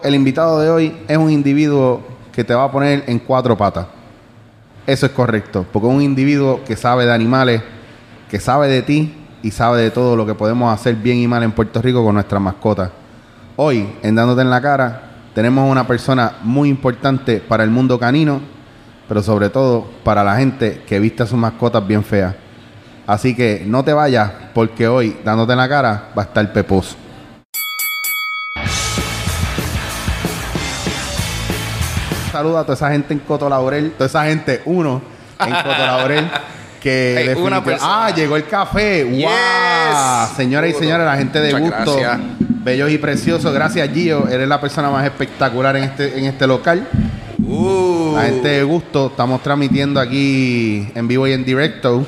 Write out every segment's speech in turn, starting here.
El invitado de hoy es un individuo que te va a poner en cuatro patas. Eso es correcto, porque es un individuo que sabe de animales, que sabe de ti y sabe de todo lo que podemos hacer bien y mal en Puerto Rico con nuestras mascotas. Hoy, en Dándote en la Cara, tenemos una persona muy importante para el mundo canino, pero sobre todo para la gente que viste a sus mascotas bien feas. Así que no te vayas, porque hoy, Dándote en la Cara, va a estar Peposo. Saluda a toda esa gente en Coto Laurel, toda esa gente, uno, en Coto Laurel, que Hey, una definitiv- persona. Ah, llegó el café. ¡Wow! Yes. Señoras y señores, la gente de Muchas gusto, gracias. bellos y preciosos. Gracias, Gio. Eres la persona más espectacular en este, en este local. Uh. La gente de gusto, estamos transmitiendo aquí en vivo y en directo.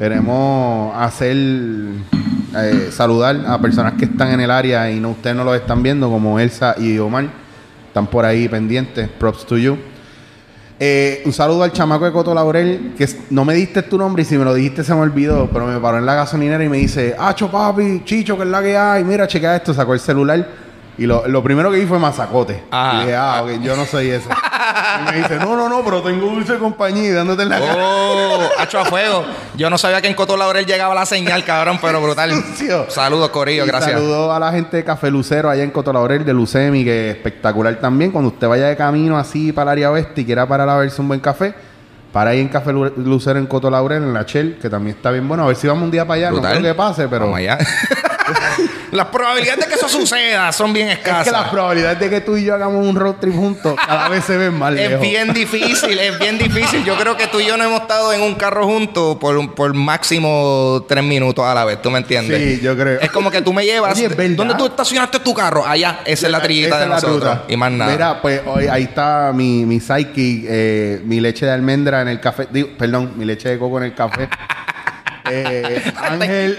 Queremos hacer eh, saludar a personas que están en el área y no ustedes no lo están viendo, como Elsa y Omar. Están por ahí pendientes. Props to you. Eh, un saludo al chamaco de Coto Laurel, que no me diste tu nombre y si me lo dijiste se me olvidó, pero me paró en la gasolinera y me dice, Acho papi, Chicho, que es la que hay, mira, checa esto, sacó el celular y lo, lo primero que vi fue mazacote. Ajá. Y dije, ah, ok, yo no soy ese. y me dice, no, no, no, pero tengo dulce compañía dándote en la cara. Oh, hacho a fuego. Yo no sabía que en Coto Laurel llegaba la señal, cabrón, pero brutal. Saludos, Corillo, Y gracias. Saludo a la gente de Café Lucero allá en Coto Laurel de Lucemi, que es espectacular también. Cuando usted vaya de camino así para el área oeste y quiera parar a verse un buen café, para ahí en Café Lu- Lucero en Coto Laurel, en la Shell, que también está bien bueno. A ver si vamos un día para allá. Brutal. No creo que pase, pero Vamos allá. Las probabilidades de que eso suceda son bien es escasas. que las probabilidades de que tú y yo hagamos un road trip juntos cada vez se ven más Es lejos. bien difícil, es bien difícil. Yo creo que tú y yo no hemos estado en un carro juntos por, por máximo tres minutos a la vez, ¿tú me entiendes? Sí, yo creo. Es como que tú me llevas. Oye, es verdad. ¿Dónde tú estacionaste tu carro? Allá, esa es la trillita Esa de es la nosotros. Y más nada. Mira, pues hoy ahí está mi, mi psyche, eh, mi leche de almendra en el café. Digo, perdón, mi leche de coco en el café. Eh, Ángel,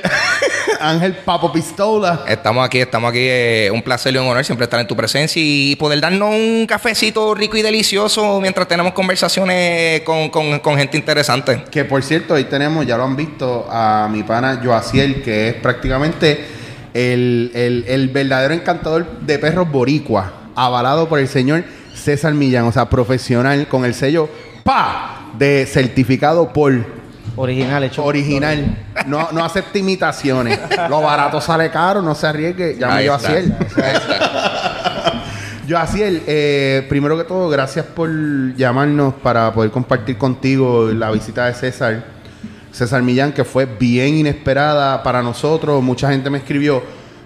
Ángel Papo Pistola. Estamos aquí, estamos aquí. eh, un placer y un honor siempre estar en tu presencia y poder darnos un cafecito rico y delicioso mientras tenemos conversaciones con, con- con gente interesante. Que por cierto, hoy tenemos, ya lo han visto, a mi pana Joaciel, que es prácticamente el, el- el verdadero encantador de perros boricua, avalado por el señor César Millán, o sea, profesional, con el sello PA de certificado por Original, hecho. original. No, no acepta imitaciones. Lo barato sale caro, no se arriesgue. Llame Ahí yo a está. Ciel. Está. Yo Asiel, eh, primero que todo, gracias por llamarnos para poder compartir contigo la visita de César. César Millán, que fue bien inesperada para nosotros. Mucha gente me escribió,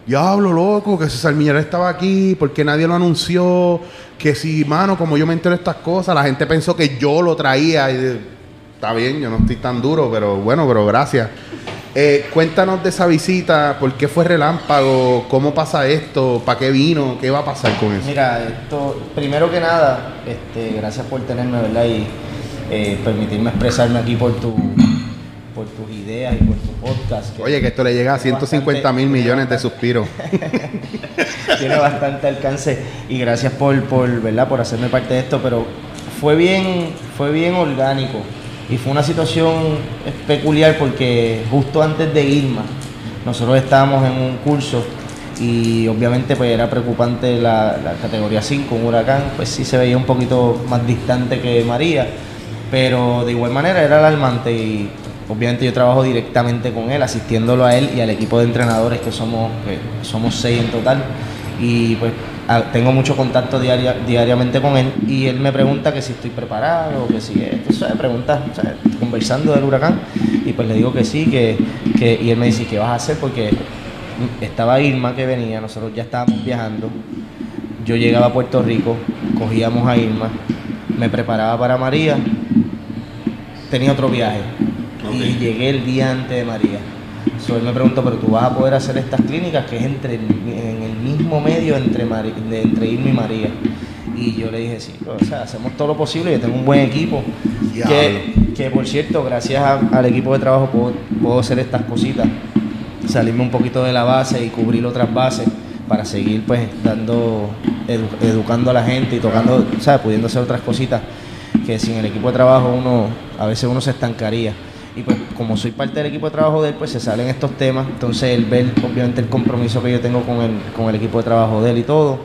diablo loco, que César Millán estaba aquí, porque nadie lo anunció. Que si, mano, como yo me entero de estas cosas, la gente pensó que yo lo traía. Y, de- está bien, yo no estoy tan duro, pero bueno, pero gracias. Eh, cuéntanos de esa visita, por qué fue relámpago, cómo pasa esto, para qué vino, qué va a pasar con eso. Mira, esto, primero que nada, este, gracias por tenerme, ¿verdad? Y eh, permitirme expresarme aquí por tu por tus ideas y por tu podcast. Oye, que esto le llega a tiene 150 mil bastante- millones de suspiros. tiene bastante alcance y gracias por, por, ¿verdad? por hacerme parte de esto, pero fue bien, fue bien orgánico y fue una situación peculiar porque justo antes de Irma, nosotros estábamos en un curso y obviamente pues era preocupante la, categoría 5, un huracán, pues sí se veía un poquito más distante que María, pero de igual manera era alarmante y obviamente yo trabajo directamente con él, asistiéndolo a él y al equipo de entrenadores que somos, que somos seis en total. Y pues a- tengo mucho contacto diaria- diariamente con él y él me pregunta que si estoy preparado, que si esto, ¿sabes? Preguntas, ¿sabes? conversando del huracán y pues le digo que sí, que, que y él me dice, ¿qué vas a hacer? Porque estaba Irma que venía, nosotros ya estábamos viajando, yo llegaba a Puerto Rico, cogíamos a Irma, me preparaba para María, tenía otro viaje y llegué el día antes de María. So, él me preguntó, pero tú vas a poder hacer estas clínicas que es entre el mismo medio entre, Mari- de- entre Irma y María. Y yo le dije, sí, o sea, hacemos todo lo posible, yo tengo un buen equipo. Que, que, por cierto, gracias a- al equipo de trabajo puedo, puedo hacer estas cositas, salirme un poquito de la base y cubrir otras bases para seguir pues dando, edu- educando a la gente y tocando, ¿sabes? Pudiendo hacer otras cositas que sin el equipo de trabajo uno, a veces uno se estancaría. Y pues como soy parte del equipo de trabajo de él, pues se salen estos temas. Entonces él ve obviamente el compromiso que yo tengo con el, con el equipo de trabajo de él y todo.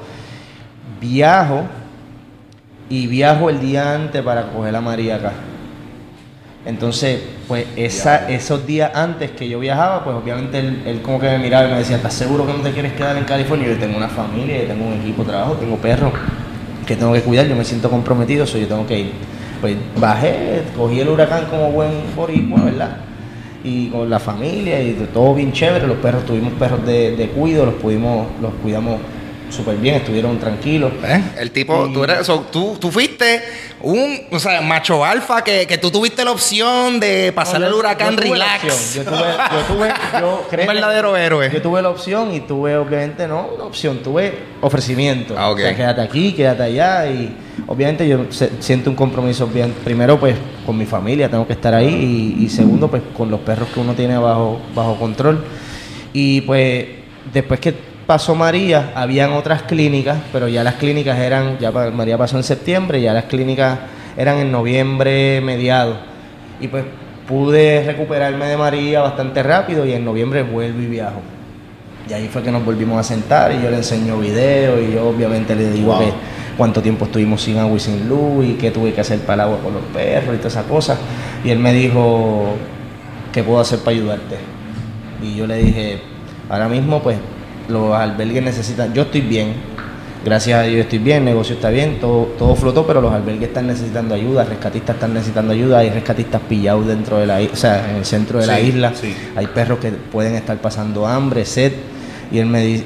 Viajo y viajo el día antes para coger a María acá. Entonces, pues esa, esos días antes que yo viajaba, pues obviamente él, él como que me miraba y me decía, ¿estás seguro que no te quieres quedar en California? Yo tengo una familia, yo tengo un equipo de trabajo, tengo perros que tengo que cuidar, yo me siento comprometido, so yo tengo que ir. Pues bajé, cogí el huracán como buen boricua, ¿verdad? Y con la familia y todo bien chévere, los perros, tuvimos perros de, de cuido, los pudimos, los cuidamos súper bien, estuvieron tranquilos. ¿Eh? El tipo, Y- tú, eres, so, tú, tú fuiste un o sea, macho alfa que, que tú tuviste la opción de pasar No, el huracán yo relax. Yo tuve, yo tuve, yo, créeme, verdadero héroe. Yo tuve la opción y tuve, obviamente, no una opción, tuve ofrecimiento. Ah, ok. O sea, quédate aquí, quédate allá y obviamente yo se- siento un compromiso bien, primero pues con mi familia, tengo que estar ahí y, y segundo pues con los perros que uno tiene bajo, bajo control. Y pues después que pasó María, habían otras clínicas, pero ya las clínicas eran, ya María pasó en septiembre, ya las clínicas eran en noviembre, mediados. Y pues pude recuperarme de María bastante rápido y en noviembre vuelvo y viajo. Y ahí fue que nos volvimos a sentar y yo le enseño videos y yo obviamente le digo Wow. que cuánto tiempo estuvimos sin agua y sin luz y qué tuve que hacer para el agua con los perros y todas esas cosas. Y él me dijo, ¿qué puedo hacer para ayudarte? Y yo le dije, ahora mismo pues los albergues necesitan, yo estoy bien, gracias a Dios estoy bien, el negocio está bien, todo, todo flotó, pero los albergues están necesitando ayuda, rescatistas están necesitando ayuda, hay rescatistas pillados dentro de la isla, o sea, en el centro de la isla, sí. hay perros que pueden estar pasando hambre, sed. Y él me di-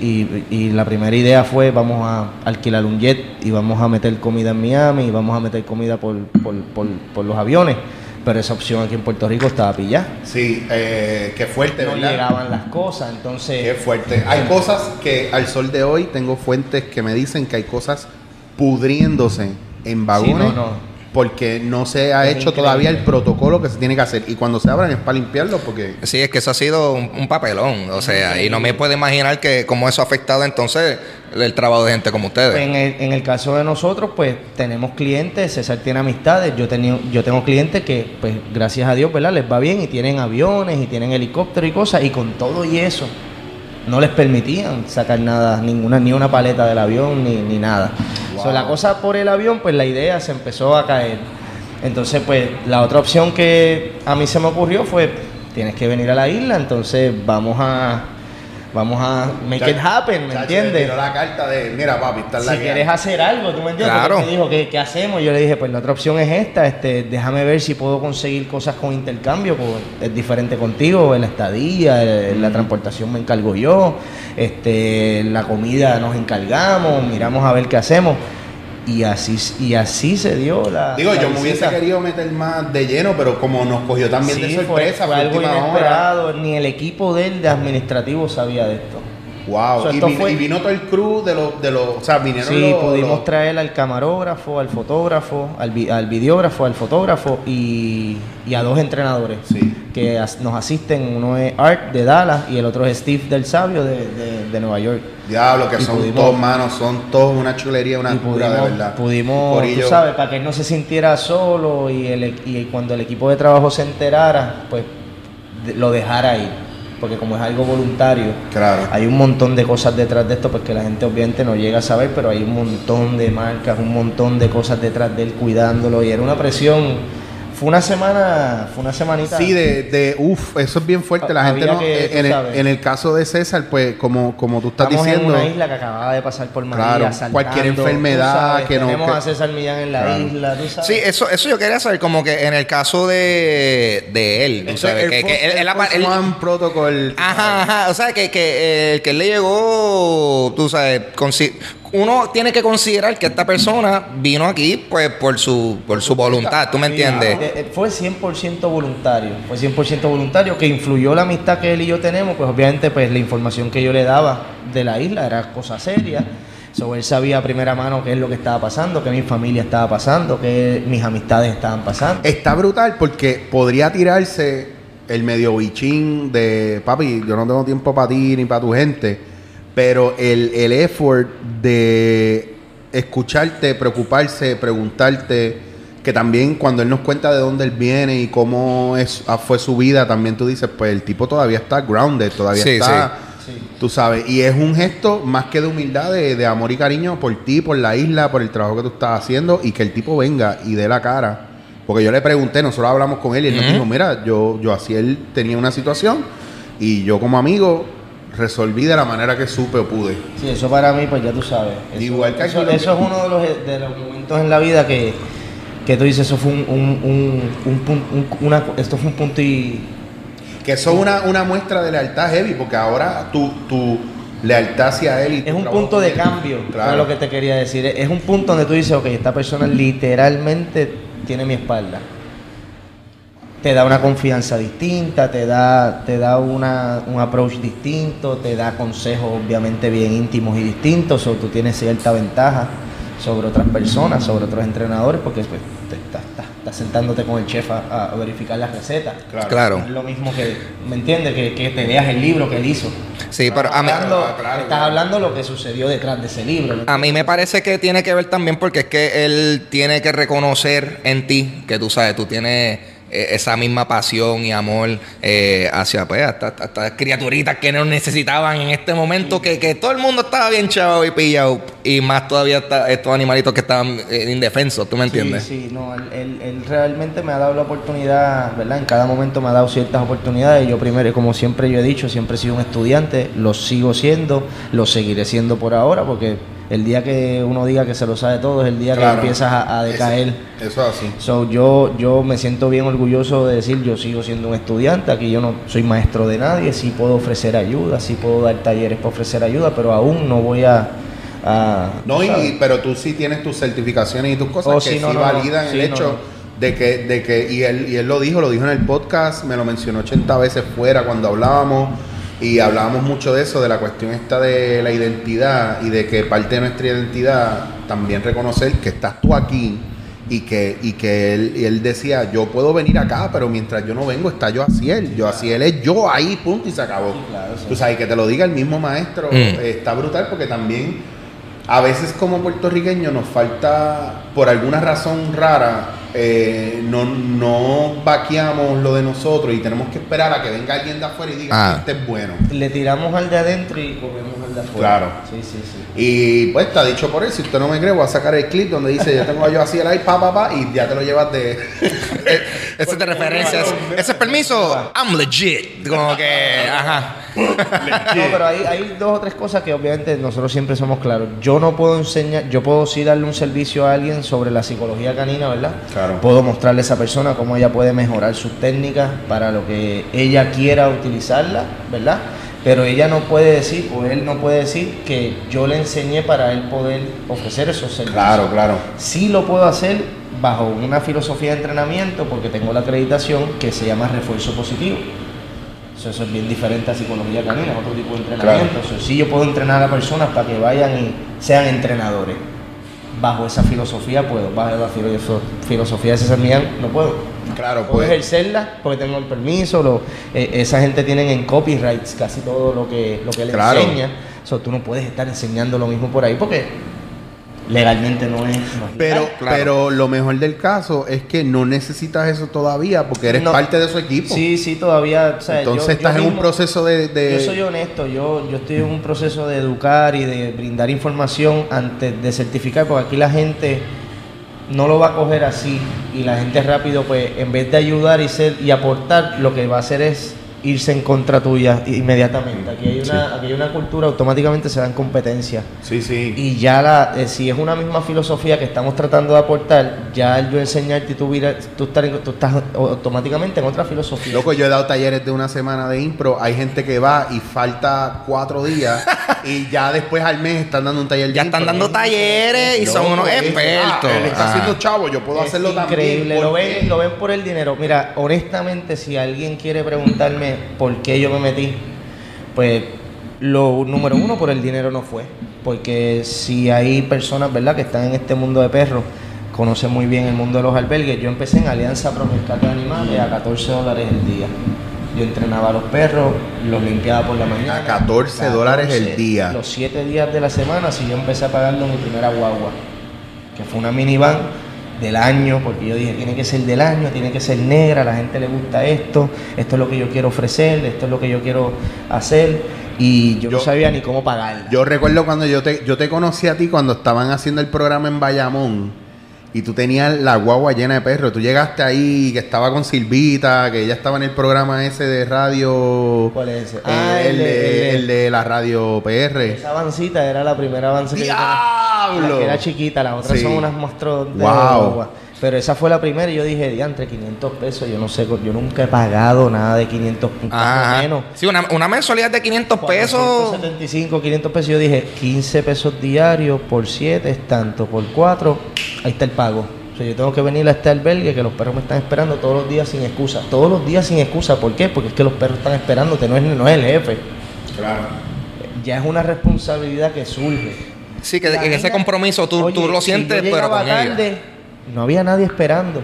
y, y la primera idea fue vamos a alquilar un jet y vamos a meter comida en Miami y vamos a meter comida por, por, por, por los aviones. Pero esa opción aquí en Puerto Rico estaba pillada. Sí, eh, qué fuerte, No ¿verdad? llegaban las cosas, entonces... Qué fuerte. Hay cosas que al sol de hoy tengo fuentes que me dicen que hay cosas pudriéndose en vagones Sí, no, no. Porque no se ha Es hecho todavía el protocolo que se tiene que hacer. Y cuando se abran es para limpiarlo porque... Sí, es que eso ha sido un, un papelón. O sea, y no me puedo imaginar que cómo eso ha afectado entonces el, el trabajo de gente como ustedes. En el, en el caso de nosotros, pues tenemos clientes, César tiene amistades, yo, tenía, yo tengo clientes que, pues gracias a Dios, ¿verdad? Les va bien y tienen aviones y tienen helicópteros y cosas, y con todo y eso, no les permitían sacar nada, ninguna, ni una paleta del avión, ni, ni nada. So, la cosa por el avión, pues la idea se empezó a caer. Entonces, pues la otra opción que a mí se me ocurrió fue, tienes que venir a la isla, entonces vamos a... Vamos a make it happen, ¿me entiendes? le tiró la carta de, mira papi, está en la si que quieres hay". hacer algo, tú me entiendes. Claro. Porque me dijo, ¿qué, qué hacemos? Yo le dije, pues la otra opción es esta, este, déjame ver si puedo conseguir cosas con intercambio, pues, es diferente contigo, la estadía, el- la transportación me encargo yo, este, la comida nos encargamos, miramos a ver qué hacemos. Y así, y así se dio la. Digo, la yo me hubiese querido meter más de lleno, pero como nos cogió también Sí, de sorpresa, fue, fue algo última hora. inesperado, ni el equipo de él de administrativo sabía de esto. Wow. Y, vino, fue- y vino todo el crew de los, de los, o sea, vinieron Sí, los, pudimos los- traer al camarógrafo, al fotógrafo, al, vi- al videógrafo, al fotógrafo y, y a dos entrenadores Sí. que as- nos asisten. Uno es Art de Dallas y el otro es Steve del Sabio de, de- de Nueva York. Diablo, que Y son pudimos- todos manos, son todos una chulería, una cura de verdad. pudimos Corillo. tú sabes, para que él no se sintiera solo y, el, e- y cuando el equipo de trabajo se enterara, pues lo dejara ir. Porque como es algo voluntario, Claro. hay un montón de cosas detrás de esto, pues que la gente obviamente no llega a saber, pero hay un montón de marcas, un montón de cosas detrás de él cuidándolo y era una presión. Fue una semana, fue una semanita. Sí, de, de uff, eso es bien fuerte. La Había gente no. que, eh, en, el, en el caso de César, pues, como, como tú estás Estamos diciendo. en una isla que acababa de pasar por María, Claro, saltando, cualquier enfermedad sabes, que no- Tenemos que- a César Millán en la Claro. isla, tú sabes. Sí, eso, eso yo quería saber, como que en el caso de, de él, sabes, es que, el que él, Protocol. Ajá, ajá. O sea, que, que, eh, que él le llegó, tú sabes, consi- uno tiene que considerar que esta persona vino aquí pues por su, por su voluntad, ¿tú me entiendes? Eh, eh, Fue 100% voluntario, fue 100% voluntario, que influyó la amistad que él y yo tenemos, pues obviamente pues la información que yo le daba de la isla era cosa seria. So, él sabía a primera mano qué es lo que estaba pasando, qué mi familia estaba pasando, qué mis amistades estaban pasando. Está brutal porque podría tirarse el medio bichín de papi, yo no tengo tiempo para ti ni para tu gente, pero el, el effort de escucharte, preocuparse, preguntarte, que también cuando él nos cuenta de dónde él viene y cómo es, ah, fue su vida, también tú dices, pues el tipo todavía está grounded, todavía Sí, está, sí. Sí. tú sabes, y es un gesto más que de humildad, de, de amor y cariño por ti, por la isla, por el trabajo que tú estás haciendo y que el tipo venga y dé la cara. Porque yo le pregunté, nosotros hablamos con él y él nos dijo, mira, yo, yo así él tenía una situación y yo como amigo resolví de la manera que supe o pude. Sí, eso para mí, pues ya tú sabes. Eso, Igual que eso, eso es uno de los, de los momentos en la vida que, que tú dices, eso fue un, un, un, un una, esto fue un punto y Que eso es una, una muestra de lealtad heavy, porque ahora tu, tu lealtad hacia él y es un punto de él, cambio, Claro. es lo que te quería decir. Es un punto donde tú dices, ok, esta persona literalmente tiene mi espalda. Te da una confianza distinta, te da, te da una, un approach distinto, te da consejos obviamente bien íntimos y distintos, o tú tienes cierta ventaja sobre otras personas, sobre otros entrenadores, porque pues, te estás, estás- estás sentándote con el chef a, a verificar las recetas. Claro. Claro. Es lo mismo que, ¿me entiendes? Que, que te leas el libro que él hizo. Sí, pero a mí, Hablando- Ah, claro, estás hablando lo que sucedió detrás de ese libro. ¿no? a mí me parece que tiene que ver también porque es que él tiene que reconocer en ti que tú sabes, tú tienes esa misma pasión y amor eh, hacia pues, hasta, hasta- criaturitas que nos necesitaban en este momento, que, que todo el mundo estaba bien chavo y pillado, y más todavía esta- estos animalitos que estaban eh, indefensos, ¿tú me entiendes? Sí, sí, no, él, él- él realmente me ha dado la oportunidad, ¿verdad? En cada momento me ha dado ciertas oportunidades. Yo primero, como siempre yo he dicho, siempre he sido un estudiante, lo sigo siendo, lo seguiré siendo por ahora, porque el día que uno diga que se lo sabe todo es el día Claro. que empiezas a, a decaer. Eso, eso es así. So, yo, yo me siento bien orgulloso de decir yo sigo siendo un estudiante, aquí yo no soy maestro de nadie, sí puedo ofrecer ayuda, sí puedo dar talleres para ofrecer ayuda, pero aún no voy a... a- No, y, pero tú sí tienes tus certificaciones y tus cosas Oh, que sí, no, validan el hecho de que, de que y él, y él lo dijo, lo dijo en el podcast, me lo mencionó 80 veces fuera cuando hablábamos y hablábamos mucho de eso, de la cuestión esta de la identidad y de que parte de nuestra identidad también reconocer que estás tú aquí y que, y que él, y él decía, yo puedo venir acá, pero mientras yo no vengo está yo así él, yo así él es yo ahí, punto y se acabó. Sí, claro, sí. Tú sabes, y que te lo diga el mismo maestro, Mm. eh, está brutal porque también a veces como puertorriqueños nos falta, por alguna razón rara, eh, no, no vaqueamos lo de nosotros y tenemos que esperar a que venga alguien de afuera y diga Ah. este es bueno. Le tiramos al de adentro y comemos Claro. Sí, sí, sí. Y pues está dicho por él, si usted no me cree, voy a sacar el clip donde dice yo tengo yo así el iPad, pa, pa, y ya te lo llevas de... Ese te referencias. Ese permiso, I'm legit. Como que, ajá. No, pero hay, hay dos o tres cosas que obviamente nosotros siempre somos claros. Yo no puedo enseñar, yo puedo sí darle un servicio a alguien sobre la psicología canina, ¿verdad? Claro. Puedo mostrarle a esa persona cómo ella puede mejorar sus técnicas para lo que ella quiera utilizarla, ¿verdad? Pero ella no puede decir, o él no puede decir que yo le enseñé para él poder ofrecer esos servicios. Claro, claro. Sí lo puedo hacer bajo una filosofía de entrenamiento porque tengo la acreditación que se llama refuerzo positivo. Eso, eso es bien diferente a psicología canina, otro tipo de entrenamiento. Eso, sí yo puedo entrenar a personas para que vayan y sean entrenadores. Bajo esa filosofía puedo, bajo la filo- filosofía de César Millán no puedo. Claro, Puedo pues. ejercerla porque tengo el permiso, lo- eh, esa gente tienen en copyrights casi todo lo que, lo que le Claro. enseña. So, tú no puedes estar enseñando lo mismo por ahí porque legalmente no es. no es Pero. Claro. pero lo mejor del caso es que no necesitas eso todavía porque eres No. parte de su equipo. Sí, sí, todavía. o sea, Entonces yo- yo estás en un proceso de... de- Yo soy honesto, yo, yo estoy en un proceso de educar y de brindar información antes de certificar, porque aquí la gente no lo va a coger así y la gente rápido, pues en vez de ayudar y ser y aportar, lo que va a hacer es irse en contra tuya inmediatamente. Aquí hay una, aquí hay una cultura, automáticamente se dan competencia. Sí, sí. Y ya la, eh, si es una misma filosofía que estamos tratando de aportar, ya el yo enseñarte y tú, vira- tú, estar tú estás automáticamente en otra filosofía. Loco, yo he dado talleres de una semana de impro. Hay gente que va y falta cuatro días y ya después al mes están dando un taller de Ya están impro. dando talleres y son unos expertos. ah, él está Ah. haciendo chavo, yo puedo Es hacerlo increíble, también. lo ¿Por ven, lo ven por el dinero. Mira, honestamente, si alguien quiere preguntarme por qué yo me metí, pues lo número uno, por el dinero no fue. Porque si hay personas, ¿verdad?, que están en este mundo de perros, conocen muy bien el mundo de los albergues. Yo empecé en Alianza Pro Rescate de Animales a 14 dólares el día. Yo entrenaba a los perros, los limpiaba por la mañana. A 14 dólares el día. Los 7 días de la semana, si yo empecé pagando mi primera guagua que fue una minivan del año, porque yo dije, tiene que ser del año, tiene que ser negra, a la gente le gusta esto, esto es lo que yo quiero ofrecer, esto es lo que yo quiero hacer, y yo, Yo- no sabía ni cómo pagarla. Yo recuerdo cuando yo te, yo te conocí a ti cuando estaban haciendo el programa en Bayamón y tú tenías la guagua llena de perros. Tú llegaste ahí que estaba con Silvita, que ella estaba en el programa ese de radio. ¿Cuál es ese? Eh, Ah, el, el de, de- el de la radio PR. Esa avancita era la primera que tenía. ¡Diablo! La que era chiquita, las otras Sí. son unas monstruos de Wow. guagua. Pero esa fue la primera y yo dije, diantre, 500 pesos, yo no sé, yo nunca he pagado nada de 500 pesos Ajá. menos. Sí, una, una mensualidad de 500 pesos. 475, 500 pesos. Yo dije, 15 pesos diarios por 7 es tanto, por 4, ahí está el pago. O sea, yo tengo que venir a este albergue que los perros me están esperando todos los días sin excusa. Todos los días sin excusa. ¿Por qué? Porque es que los perros están esperándote, no es, no es el jefe. Claro. Ya es una responsabilidad que surge. Sí, que en ese compromiso tú, Oye, tú lo si sientes, yo pero con ella. No había nadie esperando.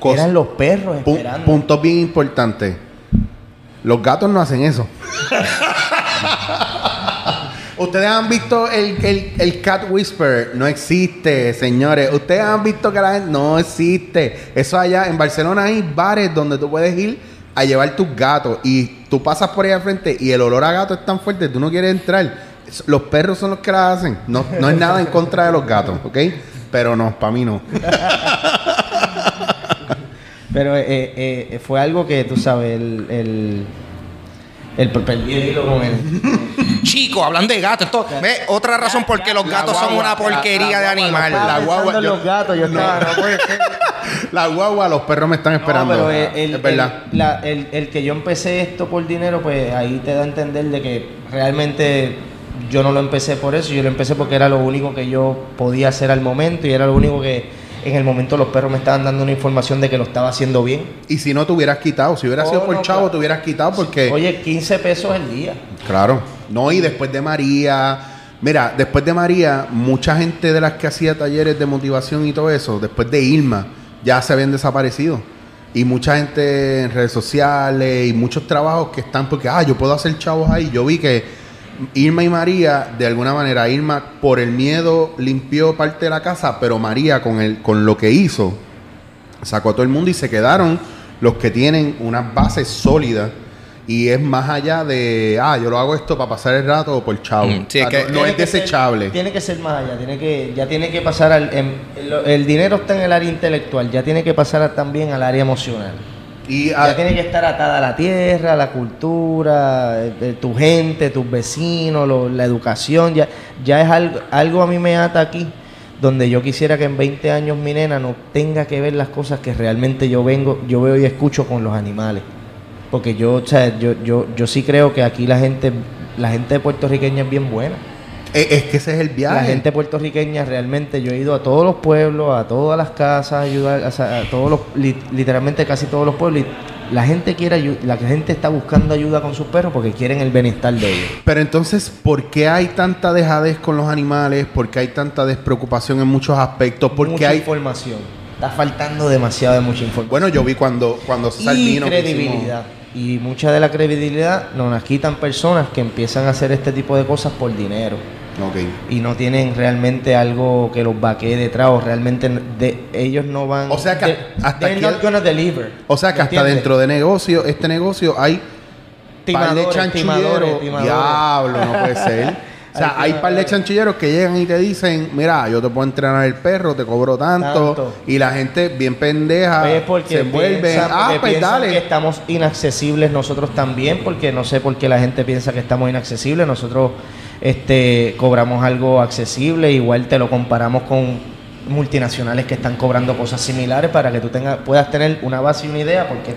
Cos- Eran los perros Pu- esperando. punto bien importante. Los gatos no hacen eso. Ustedes han visto el, el, el cat whisper, no existe, señores. Ustedes han visto que la gente no existe. Eso allá en Barcelona hay bares donde tú puedes ir a llevar tus gatos y tú pasas por ahí al frente y el olor a gato es tan fuerte, tú no quieres entrar. Los perros son los que la hacen. No, no es nada en contra de los gatos, ¿ok? Pero no, para mí no. Pero eh, eh, eh, fue algo que tú sabes, el. el el perdí el hilo con él. Chico, hablando de gatos, esto, ve, otra razón por qué los la gatos son una porquería la- la de animal. la Estaba guagua, yo- los gatos, yo estaba, no puede ser. La guagua, los perros me están esperando. No, pero el, el- es verdad. el- la- el- el que yo empecé esto por dinero, pues ahí te da a entender de que realmente yo no lo empecé por eso, yo lo empecé porque era lo único que yo podía hacer al momento y era lo único que en el momento los perros me estaban dando una información de que lo estaba haciendo bien. Y si no te hubieras quitado, si hubiera Oh, sido por no, chavo, claro. te hubieras quitado porque. Oye, 15 pesos el día. Claro. No, y después de María. Mira, después de María, mucha gente de las que hacía talleres de motivación y todo eso, después de Irma, ya se habían desaparecido. Y mucha gente en redes sociales y muchos trabajos que están porque, ah, yo puedo hacer chavos ahí. Yo vi que Irma y María, de alguna manera, Irma por el miedo limpió parte de la casa, pero María con, el, con lo que hizo, sacó a todo el mundo y se quedaron los que tienen unas bases sólidas. Y es más allá de, ah, yo lo hago esto para pasar el rato o por chavo. Mm, sí, O sea, es que- no, es que ser- desechable. tiene que ser más allá, tiene que, ya tiene que pasar al. em- el, el dinero está en el área intelectual, ya tiene que pasar a- también al área emocional. Y Ya ah, tiene que estar atada a la tierra, a la cultura, eh, de tu gente, tus vecinos, lo- la educación. Ya, ya es algo, algo a mí me ata aquí, donde yo quisiera que en 20 años mi nena no tenga que ver las cosas que realmente yo vengo, yo veo y escucho con los animales. Porque yo, o sea, yo, yo, yo sí creo que aquí la gente, la gente puertorriqueña es bien buena. Es, es que ese es el viaje. La gente puertorriqueña realmente, yo he ido a todos los pueblos, a todas las casas, ayudar, o sea, a todos los, li- literalmente casi todos los pueblos. y la gente quiere la gente está buscando ayuda con sus perros porque quieren el bienestar de ellos. Pero entonces, ¿por qué hay tanta dejadez con los animales? ¿Por qué hay tanta despreocupación en muchos aspectos? ¿Por mucha hay información. Está faltando demasiado de mucha información. Bueno, yo vi cuando, cuando César y vino que credibilidad. Y mucha de la credibilidad nos las quitan personas que empiezan a hacer este tipo de cosas por dinero. y no tienen realmente algo que los vaquee detrás o realmente de, ellos no van O sea que de- hasta they're not gonna deliver O sea que ¿me hasta entiendes? dentro de negocio, este negocio, hay de timadores. Diablo, no puede ser. O sea, hay par de chanchilleros que llegan y te dicen, mira, yo te puedo entrenar el perro, te cobro tanto. Tanto. Y la gente bien pendeja Es porque se piensan- Ah, pues dale. que estamos inaccesibles nosotros también, porque no sé por qué la gente piensa que estamos inaccesibles. Nosotros este, cobramos algo accesible, igual te lo comparamos con multinacionales que están cobrando cosas similares para que tú tengas, puedas tener una base y una idea porque,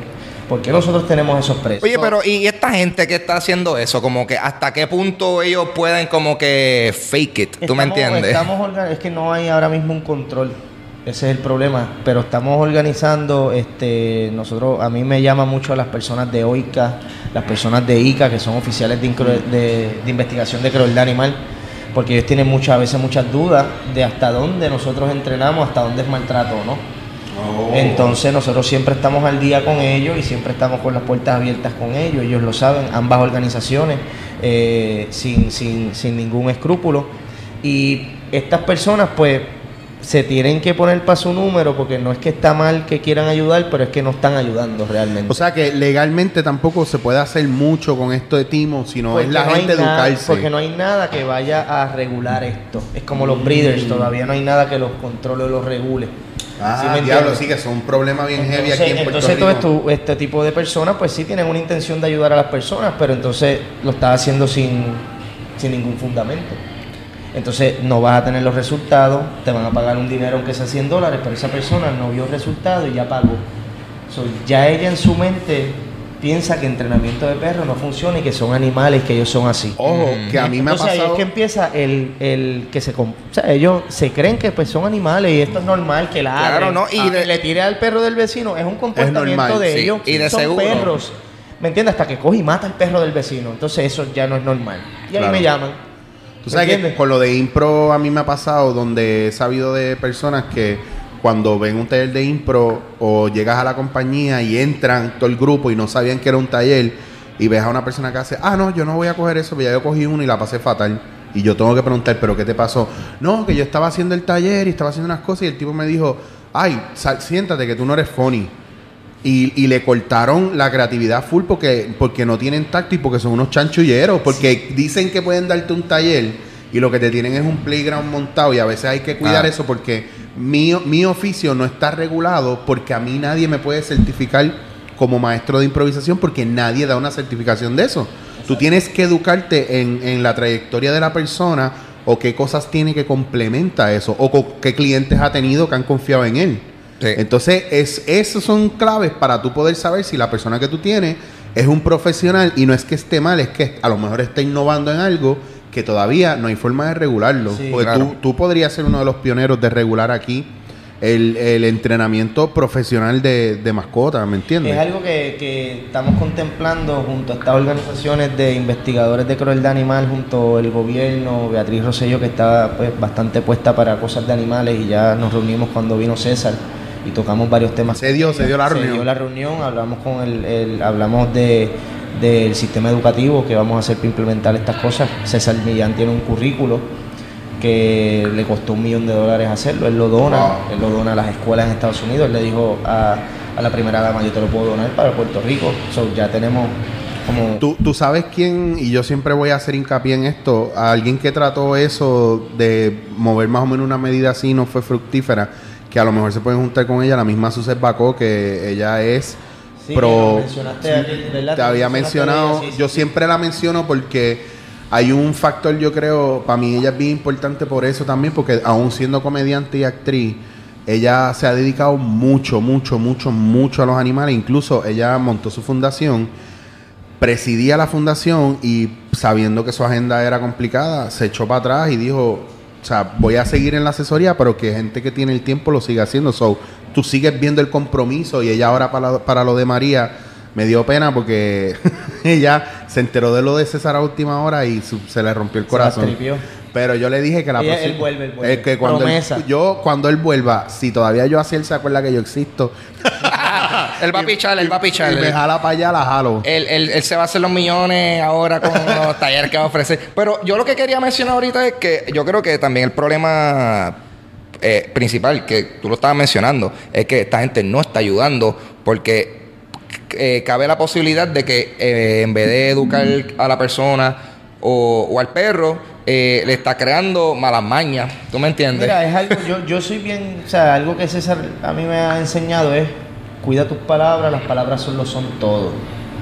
porque nosotros tenemos esos precios. Oye, pero ¿y esta gente que está haciendo eso? Como que hasta qué punto ellos pueden como que fake it, ¿tú me entiendes? Estamos es que no hay ahora mismo un control. Ese es el problema. Pero estamos organizando, este, nosotros, a mí me llama mucho a las personas de OICA, las personas de ICA, que son oficiales de, de- de investigación de crueldad animal, porque ellos tienen muchas a veces muchas dudas de hasta dónde nosotros entrenamos, hasta dónde es maltrato no. Oh. Entonces nosotros siempre estamos al día con ellos y siempre estamos con las puertas abiertas con ellos, ellos lo saben, ambas organizaciones, eh, sin, sin, sin ningún escrúpulo. Y estas personas pues se tienen que poner para su número porque no es que está mal que quieran ayudar, pero es que no están ayudando realmente. O sea que legalmente tampoco se puede hacer mucho con esto de Timo, sino Porque es la no gente nada- educarse. porque no hay nada que vaya a regular esto. Es como los breeders, todavía no hay nada que los controle o los regule. Ah, ¿Sí me diablo, sí que son un problema bien heavy Entonces, aquí en Puerto entonces Rico. todo esto- este tipo de personas pues sí tienen una intención de ayudar a las personas, pero entonces lo está haciendo sin, sin ningún fundamento. Entonces no vas a tener los resultados, te van a pagar un dinero aunque sea 100 dólares, pero esa persona no vio resultados y ya pagó. So, ya ella en su mente piensa que entrenamiento de perros no funciona y que son animales, que ellos son así. Ojo, que a mí me ha Entonces ahí pasado... es que empieza el, el que se... com- O sea, ellos se creen que pues son animales y esto es normal que la Claro, ¿no? Y de- le tire al perro del vecino. Es un comportamiento normal, de sí. ellos. Y de son seguro. perros. ¿Me entiendes? Hasta que coge y mata al perro del vecino. Entonces eso ya no es normal. Y ahí Claro. me llaman. Tú ¿Me sabes que entiendes? con lo de impro a mí me ha pasado donde he sabido de personas que cuando ven un taller de impro o llegas a la compañía y entran todo el grupo y no sabían que era un taller y ves a una persona que hace, ah, no, yo no voy a coger eso, pero ya yo cogí uno y la pasé fatal. Y yo tengo que preguntar, ¿pero qué te pasó? No, que yo estaba haciendo el taller y estaba haciendo unas cosas y el tipo me dijo, ay, sal- siéntate que tú no eres funny. Y, y le cortaron la creatividad full porque, porque no tienen tacto y porque son unos chanchulleros. Porque dicen que pueden darte un taller y lo que te tienen es un playground montado y a veces hay que cuidar Ah. eso porque mi, mi oficio no está regulado porque a mí nadie me puede certificar como maestro de improvisación porque nadie da una certificación de eso. Tú tienes que educarte en, en la trayectoria de la persona o qué cosas tiene que complementa eso o qué clientes ha tenido que han confiado en él. Sí. Entonces, es, esos son claves para tú poder saber si la persona que tú tienes es un profesional y no es que esté mal, es que a lo mejor está innovando en algo que todavía no hay forma de regularlo. Sí, Porque claro. tú, tú podrías ser uno de los pioneros de regular aquí el, el entrenamiento profesional de, de mascotas, ¿me entiendes? Es algo que, que estamos contemplando junto a estas organizaciones de investigadores de crueldad animal, junto al gobierno, Beatriz Rosselló, que está pues, bastante puesta para cosas de animales, y ya nos reunimos cuando vino César y tocamos varios temas. Se dio- se dio la reunión. Se dio la reunión, hablamos con el, el- hablamos de del sistema educativo que vamos a hacer para implementar estas cosas. César Millán tiene un currículo que le costó un millón de dólares hacerlo, él lo dona, Wow. él lo dona a las escuelas en Estados Unidos, él le dijo a, a la primera dama, yo te lo puedo donar para Puerto Rico, so, ya tenemos como... ¿Tú, tú sabes quién, y yo siempre voy a hacer hincapié en esto, a alguien que trató eso de mover más o menos una medida así no fue fructífera, que a lo mejor se pueden juntar con ella, la misma Suset Bacó, que ella es Sí, lo mencionaste aquí, ¿verdad? Te había mencionado, sí, yo sí, sí. siempre la menciono porque hay un factor, yo creo, para mí ella es bien importante por eso también, porque aún siendo comediante y actriz, ella se ha dedicado mucho, mucho, mucho, mucho a los animales, incluso ella montó su fundación presidía la fundación y sabiendo que su agenda era complicada, se echó para atrás y dijo, o sea, voy a seguir en la asesoría, pero que gente que tiene el tiempo lo siga haciendo. So, tú sigues viendo el compromiso y ella ahora para, para lo de María me dio pena porque ella se enteró de lo de César a última hora y su- se le rompió el corazón. Pero yo le dije que la Ella- próxima- él vuelve, él vuelve. es que cuando él- yo cuando él vuelva, si todavía yo así él se acuerda que yo existo, él va a pichar, él va a pichar. y me jala para allá la jalo. él, él- él se va a hacer los millones ahora con los talleres que va a ofrecer. Pero yo lo que quería mencionar ahorita es que yo creo que también el problema eh, principal, que tú lo estabas mencionando, es que esta gente no está ayudando porque eh, cabe la posibilidad de que eh, en vez de educar a la persona o, al perro le está creando malas mañas. ¿Tú me entiendes? Mira, es algo, yo, yo soy bien, o sea, algo que César a mí me ha enseñado es cuida tus palabras, las palabras son lo son todo.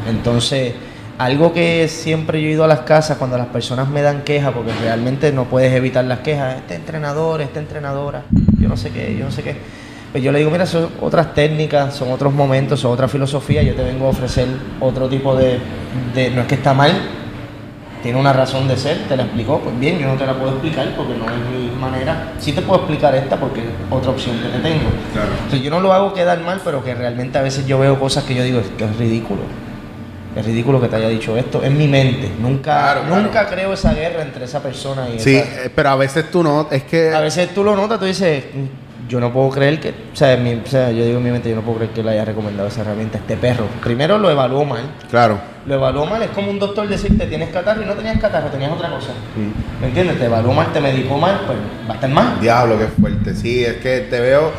Entonces, algo que siempre yo he ido a las casas cuando las personas me dan quejas, porque realmente no puedes evitar las quejas, este entrenador, esta entrenadora, yo no sé qué, yo no sé qué. Pues yo le digo, mira, son otras técnicas, son otros momentos, son otra filosofía, yo te vengo a ofrecer otro tipo de, de no es que está mal, tiene una razón de ser, te la explicó, pues bien, yo no te la puedo explicar porque no es mi manera. Sí te puedo explicar esta porque es otra opción que te tengo. Claro. Entonces yo no lo hago quedar mal, pero que realmente a veces yo veo cosas que yo digo, es que es ridículo. Es ridículo que te haya dicho esto. En mi mente. Nunca, Claro, claro. nunca creo esa guerra entre esa persona y Sí, esa- eh, pero a veces tú no, es que... A veces tú lo notas, tú dices, "Mm, yo no puedo creer que, o sea, mi- o sea, yo digo en mi mente, yo no puedo creer que le haya recomendado esa herramienta a este perro. Primero lo evaluó mal. Claro. Lo evaluó mal, es como un doctor decirte tienes catarro y no tenías catarro, tenías otra cosa. ¿Me entiendes? Te evaluó mal, te medicó mal, pues va a estar mal. Diablo, qué fuerte. Sí, es que te veo.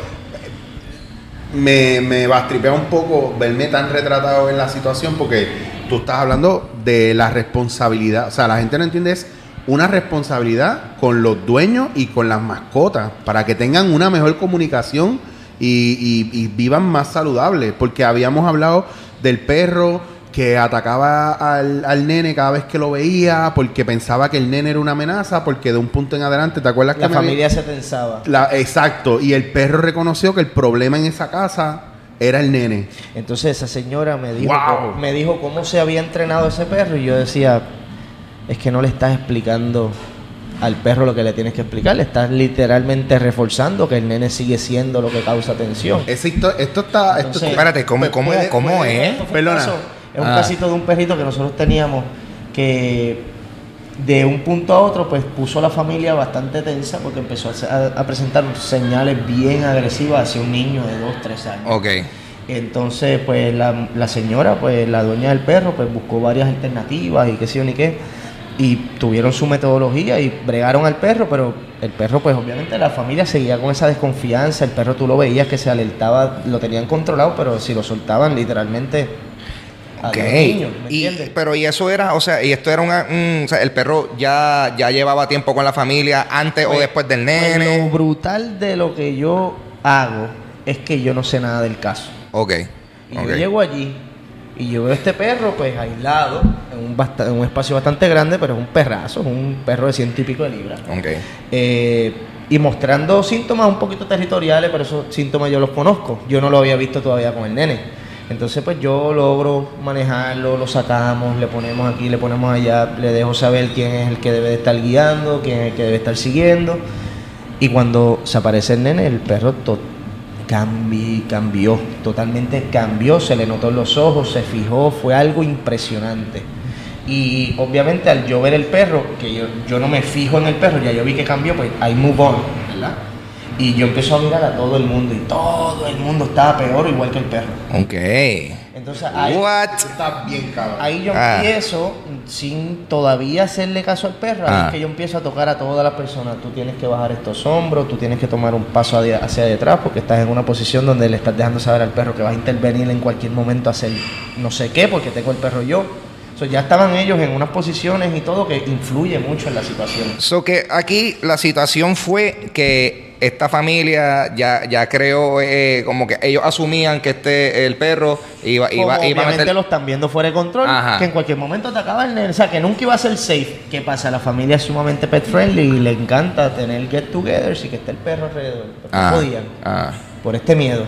Me, me bastripea un poco verme tan retratado en la situación porque tú estás hablando de la responsabilidad. O sea, la gente no entiende es una responsabilidad con los dueños y con las mascotas para que tengan una mejor comunicación y, y- y vivan más saludables. Porque habíamos hablado del perro que atacaba al, al nene cada vez que lo veía porque pensaba que el nene era una amenaza porque de un punto en adelante, ¿te acuerdas que La me familia se tensaba. la- exacto, y el perro reconoció que el problema en esa casa era el nene. Entonces esa señora me dijo, Wow. cómo- me dijo cómo se había entrenado ese perro y yo decía, es que no le estás explicando al perro lo que le tienes que explicar, le estás literalmente reforzando que el nene sigue siendo lo que causa tensión. Esa histo- esto está... Esto Entonces- Espérate, ¿cómo, Pues cómo, puede- cómo es? Esto fue un Perdona. Es un Ah. casito de un perrito que nosotros teníamos que de un punto a otro pues puso a la familia bastante tensa porque empezó a presentar señales bien agresivas hacia un niño de 2, 3 años. Ok. Entonces, pues la, la señora, pues la dueña del perro, pues buscó varias alternativas y qué sé yo ni qué. Y tuvieron su metodología y bregaron al perro, pero el perro, pues obviamente la familia seguía con esa desconfianza. El perro tú lo veías que se alertaba, lo tenían controlado, pero si lo soltaban literalmente a Ok. los niños, ¿me Y, pero y eso era, o sea, y esto era una, un- o sea, el perro ya, ya llevaba tiempo con la familia antes o Pues- después del Pues nene. lo brutal de lo que yo hago es que yo no sé nada del caso. Ok. Y yo llego allí y yo veo a este perro pues aislado en un, basta- en un espacio bastante grande, pero es un perrazo, es un perro de ciento y pico de libras. Ok. Eh, y mostrando síntomas un poquito territoriales, pero esos síntomas yo los conozco. Yo no lo había visto todavía con el nene. Entonces pues yo logro manejarlo, lo sacamos, le ponemos aquí, le ponemos allá, le dejo saber quién es el que debe de estar guiando, quién es el que debe estar siguiendo. Y cuando se aparece el nene, el perro cambi- cambió, totalmente cambió, se le notó en los ojos, se fijó, fue algo impresionante. Y obviamente al yo ver el perro, que yo, yo no me fijo en el perro, ya yo vi que cambió, pues I move on, ¿verdad? Y yo empiezo a mirar a todo el mundo y todo el mundo estaba peor igual que el perro. Ok. Entonces ahí, What? Está bien cabrón. ahí yo Ah. empiezo, sin todavía hacerle caso al perro, ahí Ah. es que yo empiezo a tocar a todas las personas. Tú tienes que bajar estos hombros, tú tienes que tomar un paso hacia detrás porque estás en una posición donde le estás dejando saber al perro que vas a intervenir en cualquier momento a hacer no sé qué porque tengo el perro yo. So, ya estaban ellos en unas posiciones y todo que influye mucho en la situación. So que aquí la situación fue que esta familia ya, ya creó eh, como que ellos asumían que este el perro iba, iba, Como iba a obviamente meter. lo están viendo fuera de control, Ajá. que en cualquier momento te acaba el nene, o sea, que nunca iba a ser safe. ¿Qué pasa? La familia es sumamente pet friendly y le encanta tener get-togethers y que esté el perro alrededor. Pero no Ah, podían, ah. por este miedo.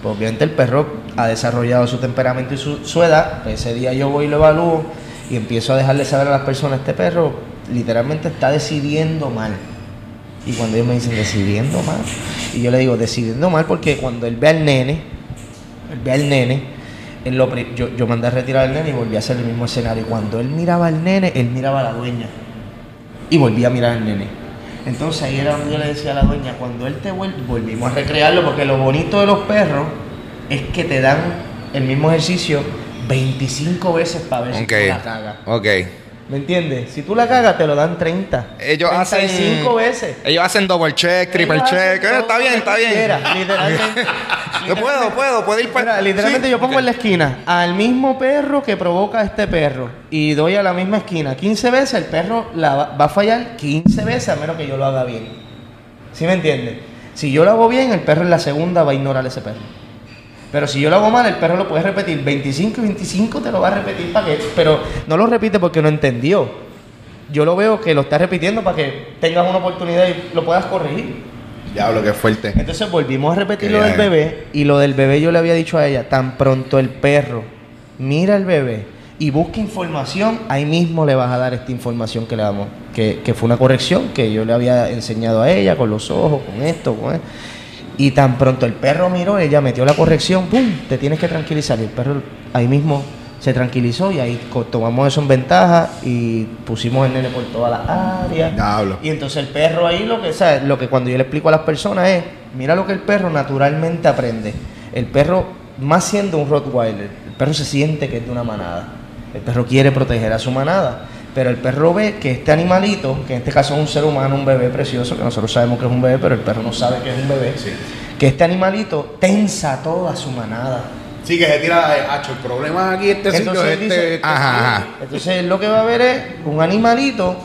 Pues obviamente el perro ha desarrollado su temperamento y su, su edad. Pues ese día yo voy y lo evalúo y empiezo a dejarle saber a las personas, este perro literalmente está decidiendo mal. Y cuando ellos me dicen decidiendo mal, y yo le digo decidiendo mal porque cuando él ve al nene, él ve al nene, yo, yo mandé a retirar al nene y volví a hacer el mismo escenario. Y cuando él miraba al nene, él miraba a la dueña. Y volví a mirar al nene. Entonces ahí era donde yo le decía a la dueña, cuando él te vuelve, volvimos a recrearlo, porque lo bonito de los perros es que te dan el mismo ejercicio 25 veces para ver si tú la cagas. Ok. ¿Me entiendes? Si tú la cagas, te lo dan 30. Ellos hacen. 35 veces. Ellos hacen double check, triple Ellos check. hacen Eh, está bien, está bien. quieras, literalmente. Yo puedo, puedo, puedo ir para. Literalmente yo pongo en la esquina al mismo perro que provoca a este perro y doy a la misma esquina 15 veces, el perro la va, va a fallar 15 veces a menos que yo lo haga bien. ¿Sí me entiendes? Si yo lo hago bien, el perro en la segunda va a ignorar ese perro. Pero si yo lo hago mal, el perro lo puede repetir 25 y 25 te lo va a repetir para que... Pero no lo repite porque no entendió. Yo lo veo que lo está repitiendo para que tengas una oportunidad y lo puedas corregir. Diablo, que fuerte. Entonces volvimos a repetir Qué lo del bebé y lo del bebé yo le había dicho a ella, tan pronto el perro mira al bebé y busca información, ahí mismo le vas a dar esta información que le damos, que, que fue una corrección que yo le había enseñado a ella con los ojos, con esto, con esto. Y tan pronto el perro miró, ella metió la corrección, ¡pum! Te tienes que tranquilizar. Y el perro ahí mismo se tranquilizó y ahí tomamos eso en ventaja y pusimos el nene por toda la área. Diablo. Y entonces el perro ahí lo que, ¿sabes? lo que cuando yo le explico a las personas es, mira lo que el perro naturalmente aprende. El perro, más siendo un Rottweiler, el perro se siente que es de una manada. El perro quiere proteger a su manada. Pero el perro ve que este animalito, que en este caso es un ser humano, un bebé precioso, que nosotros sabemos que es un bebé, pero el perro no sabe que es un bebé, que este animalito tensa toda su manada. Sí, que se tira de hacho. El problema aquí este Entonces este. Ajá, ajá. Entonces él lo que va a ver es un animalito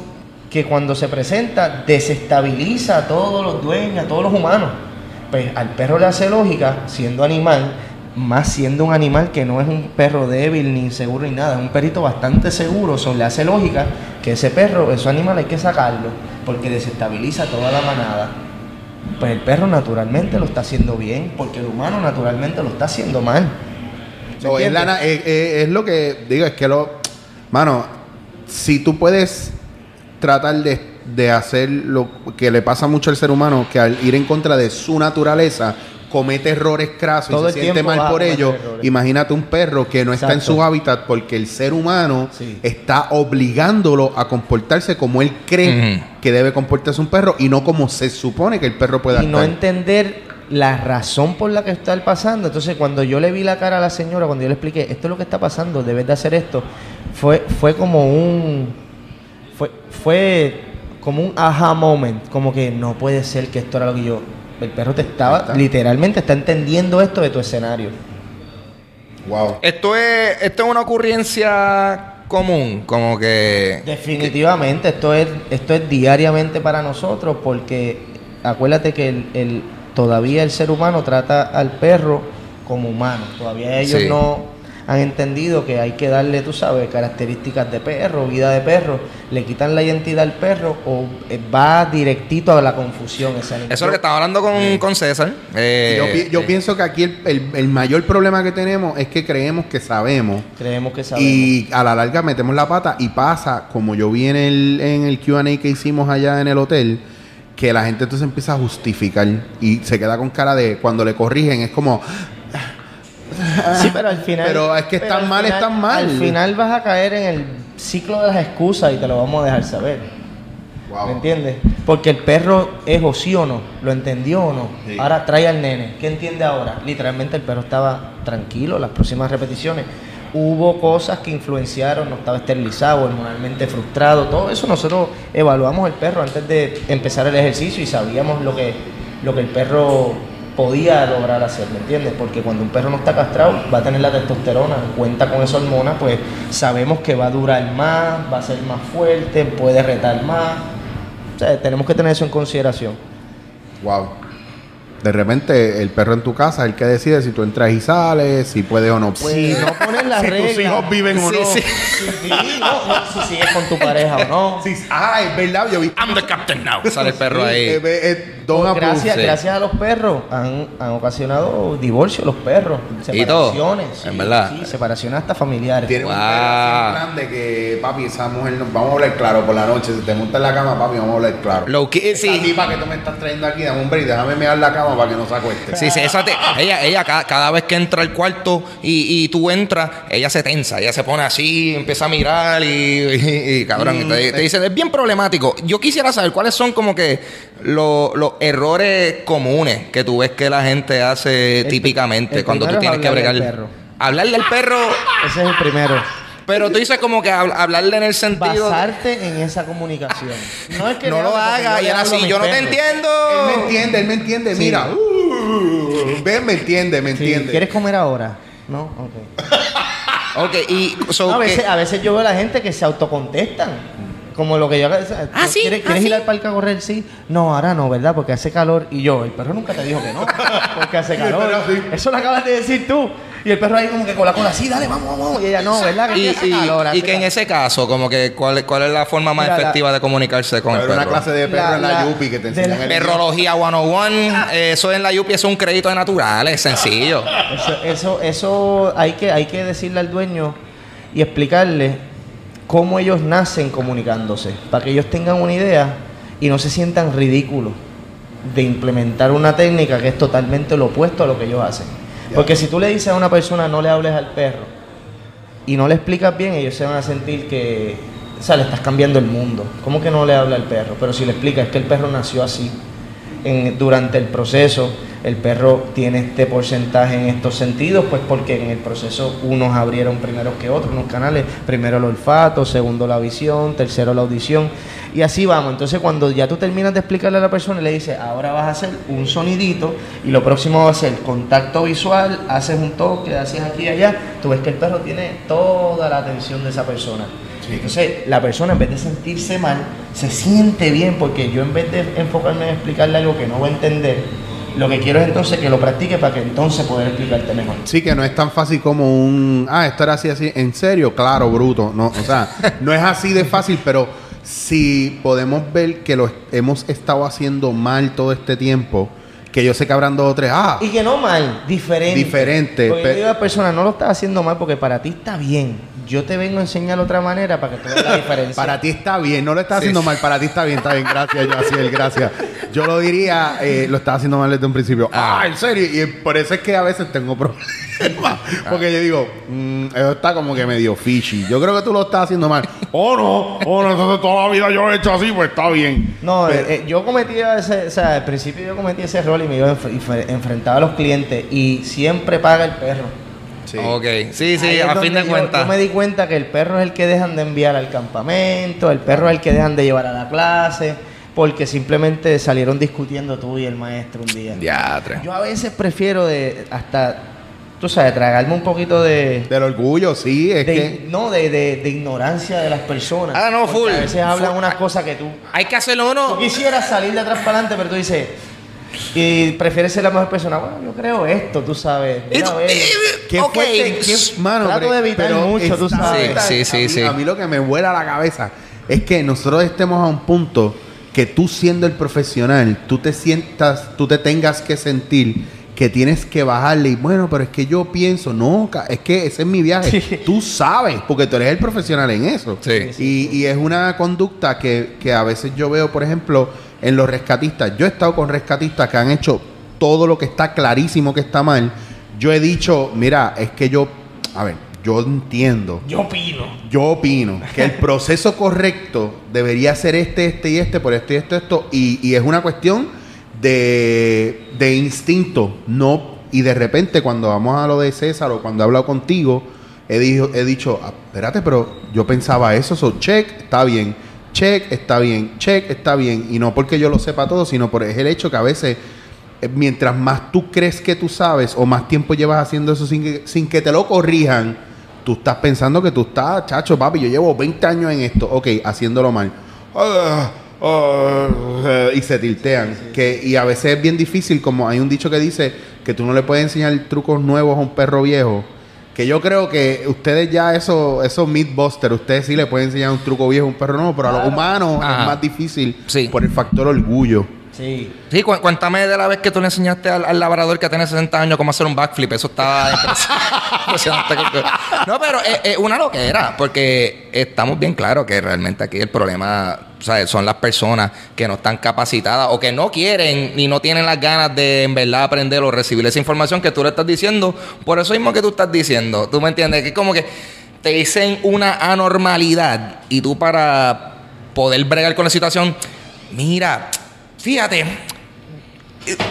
que cuando se presenta desestabiliza a todos los dueños, a todos los humanos. Pues al perro le hace lógica, siendo animal, más siendo un animal que no es un perro débil ni inseguro ni nada, es un perrito bastante seguro, eso le hace lógica que ese perro, ese animal hay que sacarlo, porque desestabiliza toda la manada. Pues el perro naturalmente lo está haciendo bien, porque el humano naturalmente lo está haciendo mal. ¿Me So, la es- es- es lo que digo, es que lo. Mano, si tú puedes tratar de, de hacer lo que le pasa mucho al ser humano, que al ir en contra de su naturaleza, comete errores crasos Todo y se siente mal por ello. errores. Imagínate un perro que no está en su hábitat porque el ser humano Sí. está obligándolo a comportarse como él cree que debe comportarse un perro y no como se supone que el perro pueda y no actuar. entender la razón por la que está pasando. Entonces, cuando yo le vi la cara a la señora, cuando yo le expliqué, esto es lo que está pasando, debes de hacer esto, fue, fue como un. Fue, fue como un aha moment, como que no puede ser que esto era lo que yo. El perro te estaba, está. literalmente está entendiendo esto de tu escenario. Wow. Esto es, esto es una ocurrencia común, como que. Definitivamente, esto es, esto es diariamente para nosotros porque acuérdate que el, el- todavía el ser humano trata al perro como humano. Todavía ellos Sí. no han entendido que hay que darle, tú sabes, características de perro, vida de perro. Le quitan la identidad al perro o eh, va directito a la confusión ese animal. Eso es lo que estaba hablando con, con César. Eh, Yo, pi- yo eh, pienso que aquí el, el- el mayor problema que tenemos es que creemos que sabemos Creemos que sabemos. y a la larga metemos la pata y pasa, como yo vi en el, en el QA que hicimos allá en el hotel, que la gente entonces empieza a justificar y se queda con cara de cuando le corrigen, es como, Sí, pero al final. Pero es que están al mal, final- están mal. Al final vas a caer en el ciclo de las excusas y te lo vamos a dejar saber. wow. ¿Me entiendes? Porque el perro es o sí o no, lo entendió o no. Sí. Ahora trae al nene. ¿Qué entiende ahora? Literalmente el perro estaba tranquilo las próximas repeticiones. Hubo cosas que influenciaron, no estaba esterilizado, hormonalmente frustrado. Todo eso nosotros evaluamos el perro antes de empezar el ejercicio y sabíamos lo que, lo que el perro podía lograr hacer, ¿me entiendes? Porque cuando un perro no está castrado, va a tener la testosterona, cuenta con esa hormona, pues sabemos que va a durar más, va a ser más fuerte, puede retar más. O sea, tenemos que tener eso en consideración. Wow. De repente el perro en tu casa es el que decide si tú entras y sales, si puede o no Si puede. no pones las si reglas. tus hijos viven o Sí, no. sí. Sí, no, no, si sigues con tu pareja o no. Sí, ah, es verdad, yo vi. I'm the captain now. Sale el perro Sí, ahí. eh, eh, don Pues gracias, sí. gracias a los perros han, han ocasionado divorcios los perros, Y todo, separaciones, en verdad. sí, separaciones hasta familiares. Tiene un Wow. perro así grande que, papi, esa mujer, no- vamos a hablar claro por la noche. Si te montas en la cama, papi, vamos a hablar claro. Key, Esa sí. tipa que tú me estás trayendo aquí, dame un break, déjame mirar la cama para que no se acueste. Sí, sí, esa te- ella, ella cada, cada vez que entra al cuarto y, y tú entras, ella se tensa, ella se pone así, empieza a mirar y, y- y, cabrón, Mm, te, te dice, es bien problemático. Yo quisiera saber cuáles son como que lo- los errores comunes que tú ves que la gente hace El- típicamente el cuando tú tienes es que bregar. al perro. Hablarle al perro. Ese es el primero. Pero tú dices como que hab- hablarle en el sentido. Basarte en esa comunicación. No es que no lo hable porque haga. yo Y le era hablo a así, mis yo no te entiendo. Él me entiende, él me entiende. Sí. Mira, uh, ven, me entiende, me Sí, entiende. ¿Quieres comer ahora? No, ok. Ok, y. so a, que- veces, a veces yo veo a la gente que se autocontestan. Como lo que yo haga. Ah, sí, ¿Quieres, ah, ¿quieres sí. ir al parque a correr? Sí. No, ahora no, ¿verdad? Porque hace calor. Y yo, el perro nunca te dijo que no. Porque hace calor. perro. Eso lo acabas de decir tú. Y el perro ahí como que con la cola, sí, dale, vamos, vamos. Y ella, no, ¿verdad? Que y, hace y- calor. y hace que en calor". ese caso, como que, ¿cuál, cuál es la forma más Mira, la- efectiva de comunicarse con el Era una perro? clase de perro La- en la, la- Yupi que te enseñan la- el Perrología 101, eh, eso en la Yupi es un crédito de naturales, sencillo. Eso, eso, eso hay, que, hay que decirle al dueño y explicarle cómo ellos nacen comunicándose, para que ellos tengan una idea y no se sientan ridículos de implementar una técnica que es totalmente lo opuesto a lo que ellos hacen. Porque si tú le dices a una persona no le hables al perro y no le explicas bien, ellos se van a sentir que, o sea, le estás cambiando el mundo. ¿Cómo que no le habla al perro? Pero si le explicas es que el perro nació así. Durante el proceso, el perro tiene este porcentaje en estos sentidos, pues porque en el proceso unos abrieron primero que otros, unos canales, primero el olfato, segundo la visión, tercero la audición, y así vamos. Entonces cuando ya tú terminas de explicarle a la persona, le dices, ahora vas a hacer un sonidito, y lo próximo va a ser contacto visual, haces un toque, haces aquí y allá, tú ves que el perro tiene toda la atención de esa persona. Entonces, la persona en vez de sentirse mal, se siente bien porque yo en vez de enfocarme en explicarle algo que no va a entender, lo que quiero es entonces que lo practique para que entonces poder explicarte mejor. Sí, que no es tan fácil como un. Ah, esto era así, así. ¿En serio? Claro, bruto. No, o sea, no es así de fácil, pero si podemos ver que lo hemos estado haciendo mal todo este tiempo, que yo sé que habrán dos o tres. Ah, Y que no mal, diferente. Diferente, Porque pe- yo digo a la persona, no lo estás haciendo mal porque para ti está bien. Yo te vengo a enseñar otra manera para que tú veas la diferencia. para ti está bien, no lo estás haciendo mal, para ti está bien, está bien, gracias, yo así el gracias. Yo lo diría, eh, lo estaba haciendo mal desde un principio. Ah, en serio, y por eso es que a veces tengo problemas. Porque yo digo, mm, eso está como que medio fishy. Yo creo que tú lo estás haciendo mal. Oh, no, oh, no, entonces toda la vida yo lo he hecho así, pues está bien. No, Pero- eh, eh, yo cometía ese, o sea, al principio yo cometí ese rol y me iba enf- enf- enfrentaba a los clientes y siempre paga el perro. Sí. Ok, sí, sí, a fin de cuentas. Yo me di cuenta que el perro es el que dejan de enviar al campamento, el perro es el que dejan de llevar a la clase, porque simplemente salieron discutiendo tú y el maestro un día. Diatre. Yo a veces prefiero de hasta, tú sabes, tragarme un poquito de... Del orgullo, sí, es de- que. no, de, de- de ignorancia de las personas. Ah, no, full, A veces hablan full. unas cosas que tú... Hay que hacerlo Tú uno. quisieras salir de atrás para adelante, pero tú dices... Y prefieres ser la mejor persona. Bueno, yo creo esto, tú sabes. Mira, Qué ok. fuerte, qué- mano, Trato pero- de evitar pero mucho, tú sabes. Sí, sí, a mí- sí. A mí lo que me vuela la cabeza es que nosotros estemos a un punto que tú siendo el profesional, tú te sientas, tú te tengas que sentir que tienes que bajarle y bueno, pero es que yo pienso, no, es que ese es mi viaje. Sí. Tú sabes, porque tú eres el profesional en eso. Sí. Y, y es una conducta que, que a veces yo veo, por ejemplo, en los rescatistas. Yo he estado con rescatistas que han hecho todo lo que está clarísimo que está mal. Yo he dicho, mira, es que yo, a ver, yo entiendo. Yo opino. Yo opino que el proceso correcto debería ser este, este y este, por esto y esto, esto, y, y es una cuestión de, de instinto, no, y de repente cuando vamos a lo de César o cuando he hablado contigo, he, dicho, he dicho, "Ah, espérate, pero yo pensaba eso, so check, está bien, check, está bien, check, está bien, y no porque yo lo sepa todo, sino por el hecho que a veces eh, mientras más tú crees que tú sabes o más tiempo llevas haciendo eso sin que, sin que te lo corrijan, tú estás pensando que tú estás, chacho, papi, yo llevo 20 años en esto, ok, haciéndolo mal. Ah, ah, eh, y se tiltean. Que, y a veces es bien difícil, como hay un dicho que dice que tú no le puedes enseñar trucos nuevos a un perro viejo. Que yo creo que ustedes ya, eso, esos Mythbusters, ustedes sí le pueden enseñar un truco viejo a un perro nuevo, pero a los humanos Ajá. es más difícil Sí. por el factor orgullo. Sí. Sí, cu- cuéntame de la vez que tú le enseñaste al, al labrador que tiene 60 años cómo hacer un backflip. Eso estaba impresionante. no, pero es, es una loquera, porque estamos bien claros que realmente aquí el problema ¿sabes? son las personas que no están capacitadas o que no quieren ni no tienen las ganas de en verdad aprender o recibir esa información que tú le estás diciendo. Por eso mismo que tú estás diciendo. ¿Tú me entiendes? Que es como que te dicen una anormalidad y tú para poder bregar con la situación, mira, fíjate,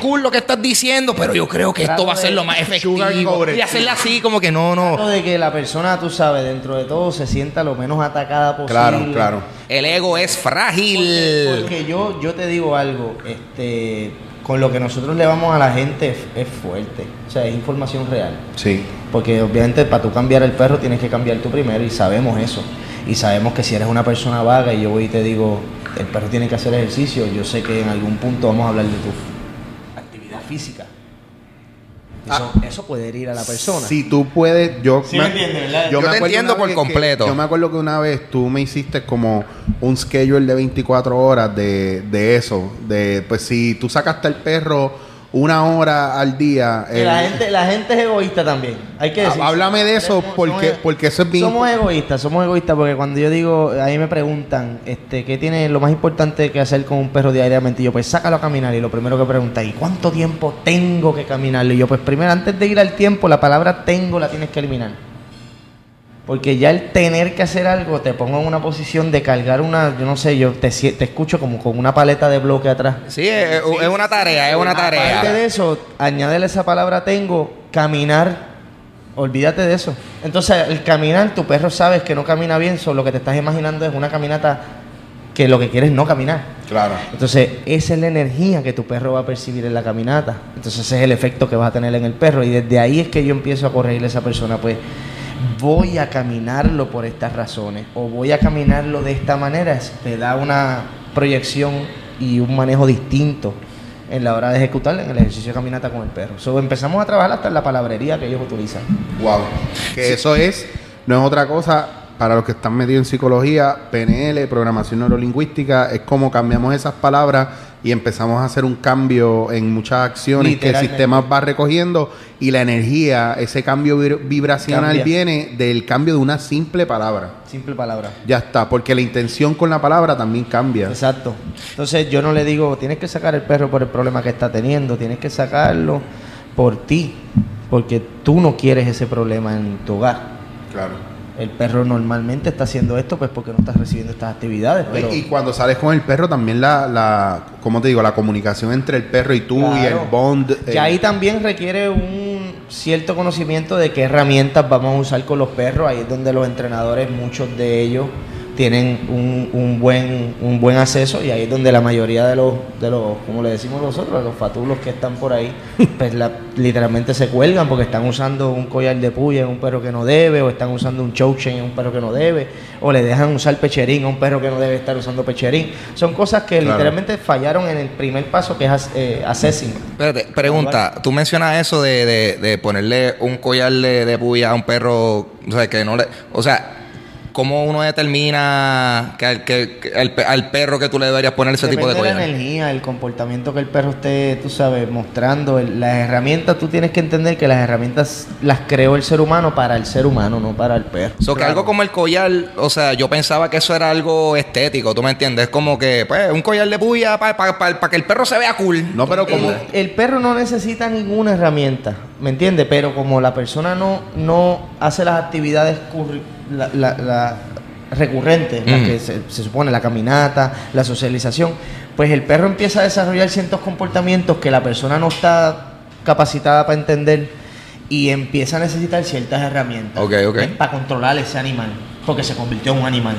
cool lo que estás diciendo, pero yo creo que esto va a ser lo más efectivo. Y hacerle así, como que no, Trato no. de que la persona, tú sabes, dentro de todo se sienta lo menos atacada posible. Claro, claro. El ego es frágil. porque yo, yo te digo algo, este, con lo que nosotros le vamos a la gente es, es fuerte. O sea, es información real. Sí. Porque obviamente para tú cambiar el perro tienes que cambiar tú primero y sabemos eso. Y sabemos que si eres una persona vaga y yo voy y te digo, el perro tiene que hacer ejercicio, yo sé que en algún punto vamos a hablar de tu física. Eso, eso puede herir a la persona. Si tú puedes, yo Sí me entiende, ¿verdad? Yo te acuerdo entiendo por que- completo. yo me acuerdo que una vez tú me hiciste como un schedule de 24 horas de, de eso. De, pues si tú sacaste al perro una hora al día. Que eh, la, gente, la gente es egoísta también. Hay que Há- decir. háblame de eso, porque- porque eso es bien Somos egoístas, somos egoístas porque cuando yo digo, ahí me preguntan, este, ¿qué tiene lo más importante que hacer con un perro diariamente? Y yo, pues sácalo a caminar. Y lo primero que pregunta, ¿y cuánto tiempo tengo que caminarlo? Y yo, pues primero, antes de ir al tiempo, la palabra tengo la tienes que eliminar. Porque ya el tener que hacer algo te pongo en una posición de cargar una, yo no sé, yo te, te escucho como con una paleta de bloque atrás. Sí, es, es una tarea, es una Aparte tarea. de eso, añádele esa palabra tengo, caminar. Olvídate de eso. Entonces, el caminar, tu perro sabes que no camina bien, solo lo que te estás imaginando es una caminata que lo que quieres es no caminar. Claro. Entonces, esa es la energía que tu perro va a percibir en la caminata. Entonces, ese es el efecto que vas a tener en el perro. Y desde ahí es que yo empiezo a corregirle a esa persona, pues voy a caminarlo por estas razones o voy a caminarlo de esta manera. Te da una proyección y un manejo distinto en la hora de ejecutar en el ejercicio de caminata con el perro. So, empezamos a trabajar hasta en la palabrería que ellos utilizan. Wow. Que eso es, no es otra cosa, para los que están metidos en psicología, PNL, programación neurolingüística, es como cambiamos esas palabras y empezamos a hacer un cambio en muchas acciones que el sistema va recogiendo y la energía, ese cambio vibra- vibracional Cambia. viene del cambio de una simple palabra. Simple palabra. Ya está, porque la intención con la palabra también cambia. Exacto. Entonces yo no le digo, tienes que sacar el perro por el problema que está teniendo, tienes que sacarlo por ti, porque tú no quieres ese problema en tu hogar. Claro. El perro normalmente está haciendo esto pues porque no está recibiendo estas actividades. Pero Y cuando sales con el perro también la, la ¿cómo te digo? La comunicación entre el perro y tú y el bond. Y eh, ahí también requiere un cierto conocimiento de qué herramientas vamos a usar con los perros. Ahí es donde los entrenadores, muchos de ellos, tienen un, un buen un buen acceso y ahí es donde la mayoría de los, de los como le decimos nosotros, los fatulos que están por ahí, pues la- literalmente se cuelgan porque están usando un collar de puya en un perro que no debe, o están usando un choke chain en un perro que no debe, o le dejan usar pecherín a un perro que no debe estar usando pecherín. Son cosas que Claro. literalmente fallaron en el primer paso que es eh, assessing. Espérate, pregunta, tú mencionas eso de, de, de ponerle un collar de, de puya a un perro, o sea, que no le, o sea, ¿cómo uno determina que, al- que- que al, pe- al perro que tú le deberías poner ese tipo de collar? la energía, el comportamiento que el perro esté, tú sabes, mostrando. el- las herramientas, tú tienes que entender que las herramientas las creó el ser humano para el ser humano, no para el perro. So, que algo como el collar, o sea, yo pensaba que eso era algo estético, ¿tú me entiendes? Como que, pues, un collar de puya para que el perro se vea cool. No, pero como. El, el perro no necesita ninguna herramienta, ¿me entiendes? Pero como la persona no, no hace las actividades curri- la- la- la- recurrentes, las Mm. que se, se supone, la caminata, la socialización, pues el perro empieza a desarrollar ciertos comportamientos que la persona no está capacitada para entender y empieza a necesitar ciertas herramientas ok. para controlar ese animal, porque se convirtió en un animal,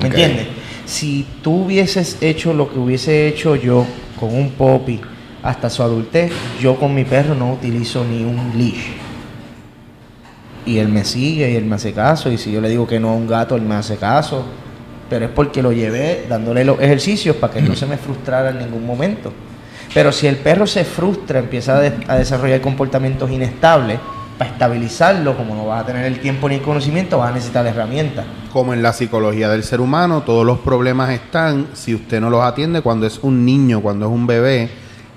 ¿me entiendes? Si tú hubieses hecho lo que hubiese hecho yo con un popi hasta su adultez, yo con mi perro no utilizo ni un leash. Y él me sigue y él me hace caso. Y si yo le digo que no a un gato, él me hace caso. Pero es porque lo llevé dándole los ejercicios para que no se me frustrara en ningún momento. Pero si el perro se frustra, empieza a, de- a desarrollar comportamientos inestables, para estabilizarlo, como no vas a tener el tiempo ni el conocimiento, vas a necesitar herramientas. Como en la psicología del ser humano, todos los problemas están si usted no los atiende cuando es un niño, cuando es un bebé.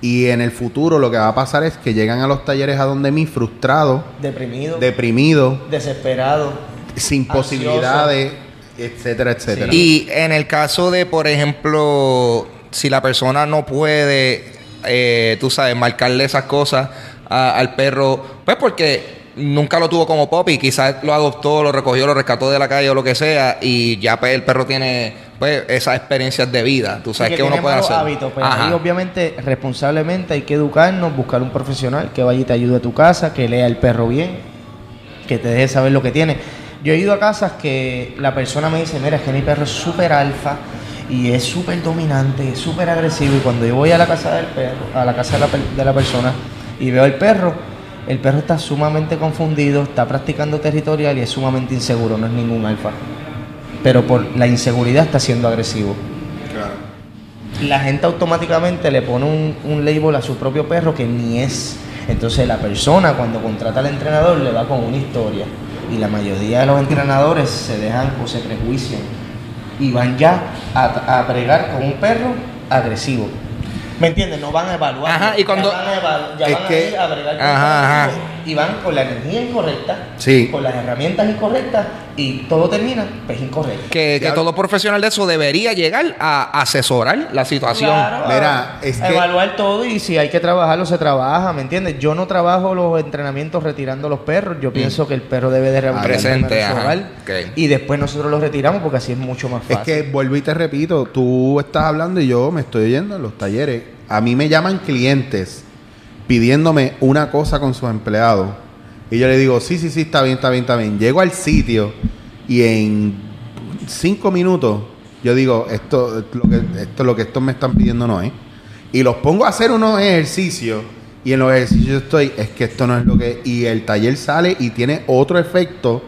Y en el futuro lo que va a pasar es que llegan a los talleres a donde mí frustrados, Deprimido, deprimidos, desesperado. sin posibilidades, etcétera, etcétera. Y en el caso de, por ejemplo, si la persona no puede, eh, tú sabes, marcarle esas cosas a- al perro, pues porque nunca lo tuvo como popi, quizás lo adoptó, lo recogió, lo rescató de la calle o lo que sea, y ya pues, el perro tiene pues, esas experiencias de vida. Tú sabes que que uno puede hacer. hábitos, pero Ajá. ahí obviamente responsablemente hay que educarnos, buscar un profesional que vaya y te ayude a tu casa, que lea el perro bien, que te deje saber lo que tiene. Yo he ido a casas que la persona me dice, mira, es que mi perro es súper alfa y es súper dominante, es súper agresivo. Y cuando yo voy a la casa del perro, a la casa de la, de la persona y veo al perro, el perro está sumamente confundido, está practicando territorial y es sumamente inseguro, no es ningún alfa. Pero por la inseguridad está siendo agresivo la gente automáticamente le pone un, un label a su propio perro que ni es. Entonces la persona cuando contrata al entrenador le va con una historia. Y la mayoría de los entrenadores se dejan o se prejuician y van ya a, a bregar con un perro agresivo. ¿Me entiendes? No van a evaluar. Ajá, y cuando- Ya van a, evalu- ya Es van a que- ir a bregar con Ajá, un perro ajá. Y van con la energía incorrecta, Sí. con las herramientas incorrectas y todo termina pues incorrecto. Que, que todo profesional de eso debería llegar a asesorar la situación. Claro, Mira, a- es a que- evaluar todo y si hay que trabajarlo, se trabaja, ¿me entiendes? Yo no trabajo los entrenamientos retirando los perros. Yo pienso que el perro debe de Presente, primero en su ajá. hogar, Ok. y después nosotros los retiramos porque así es mucho más Es fácil. que vuelvo y te repito, tú estás hablando y yo me estoy oyendo en los talleres. A mí me llaman clientes pidiéndome una cosa con sus empleados. Y yo le digo, sí, sí, sí, está bien, está bien, está bien. Llego al sitio y en cinco minutos yo digo, esto, lo que, esto lo que estos me están pidiendo no es. Y los pongo a hacer unos ejercicios. Y en los ejercicios estoy, es que esto no es lo que... Y el taller sale y tiene otro efecto.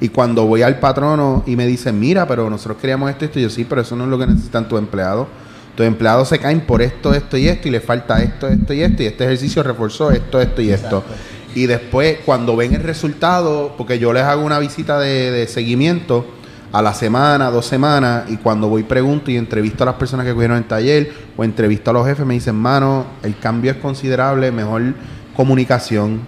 Y cuando voy al patrono y me dicen, mira, pero nosotros queríamos esto esto, yo sí, pero eso no es lo que necesitan tus empleados. Tus empleados se caen por esto, esto y esto, y les falta esto, esto y esto, y este ejercicio reforzó esto, esto y esto. Exacto. Y después, cuando ven el resultado, porque yo les hago una visita de, de seguimiento a la semana, dos semanas, y cuando voy pregunto y entrevisto a las personas que cogieron el taller o entrevisto a los jefes, me dicen, mano, el cambio es considerable, mejor comunicación,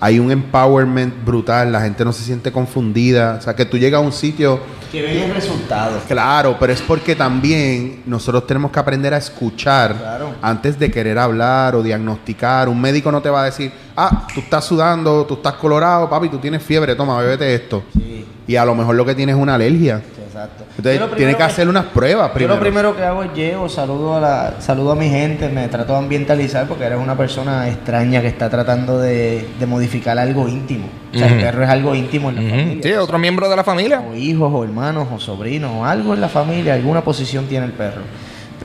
hay un empowerment brutal, la gente no se siente confundida, o sea, que tú llegas a un sitio, Que ven el resultado. claro, pero es porque también nosotros tenemos que aprender a escuchar Claro. antes de querer hablar o diagnosticar. Un médico no te va a decir, ah, tú estás sudando, tú estás colorado, papi, tú tienes fiebre, toma, bébete esto. Sí, Y a lo mejor lo que tienes es una alergia. Exacto. Entonces Yo tiene primero que hacer unas pruebas Yo primero. lo primero que hago es llego, saludo a la, saludo a mi gente, me trato de ambientalizar porque eres una persona extraña que está tratando de, de modificar algo íntimo. O sea, el perro es algo íntimo en la familia. Sí, otro miembro de la familia. o hijos, o hermanos, o sobrinos, o algo en la familia, alguna posición tiene el perro.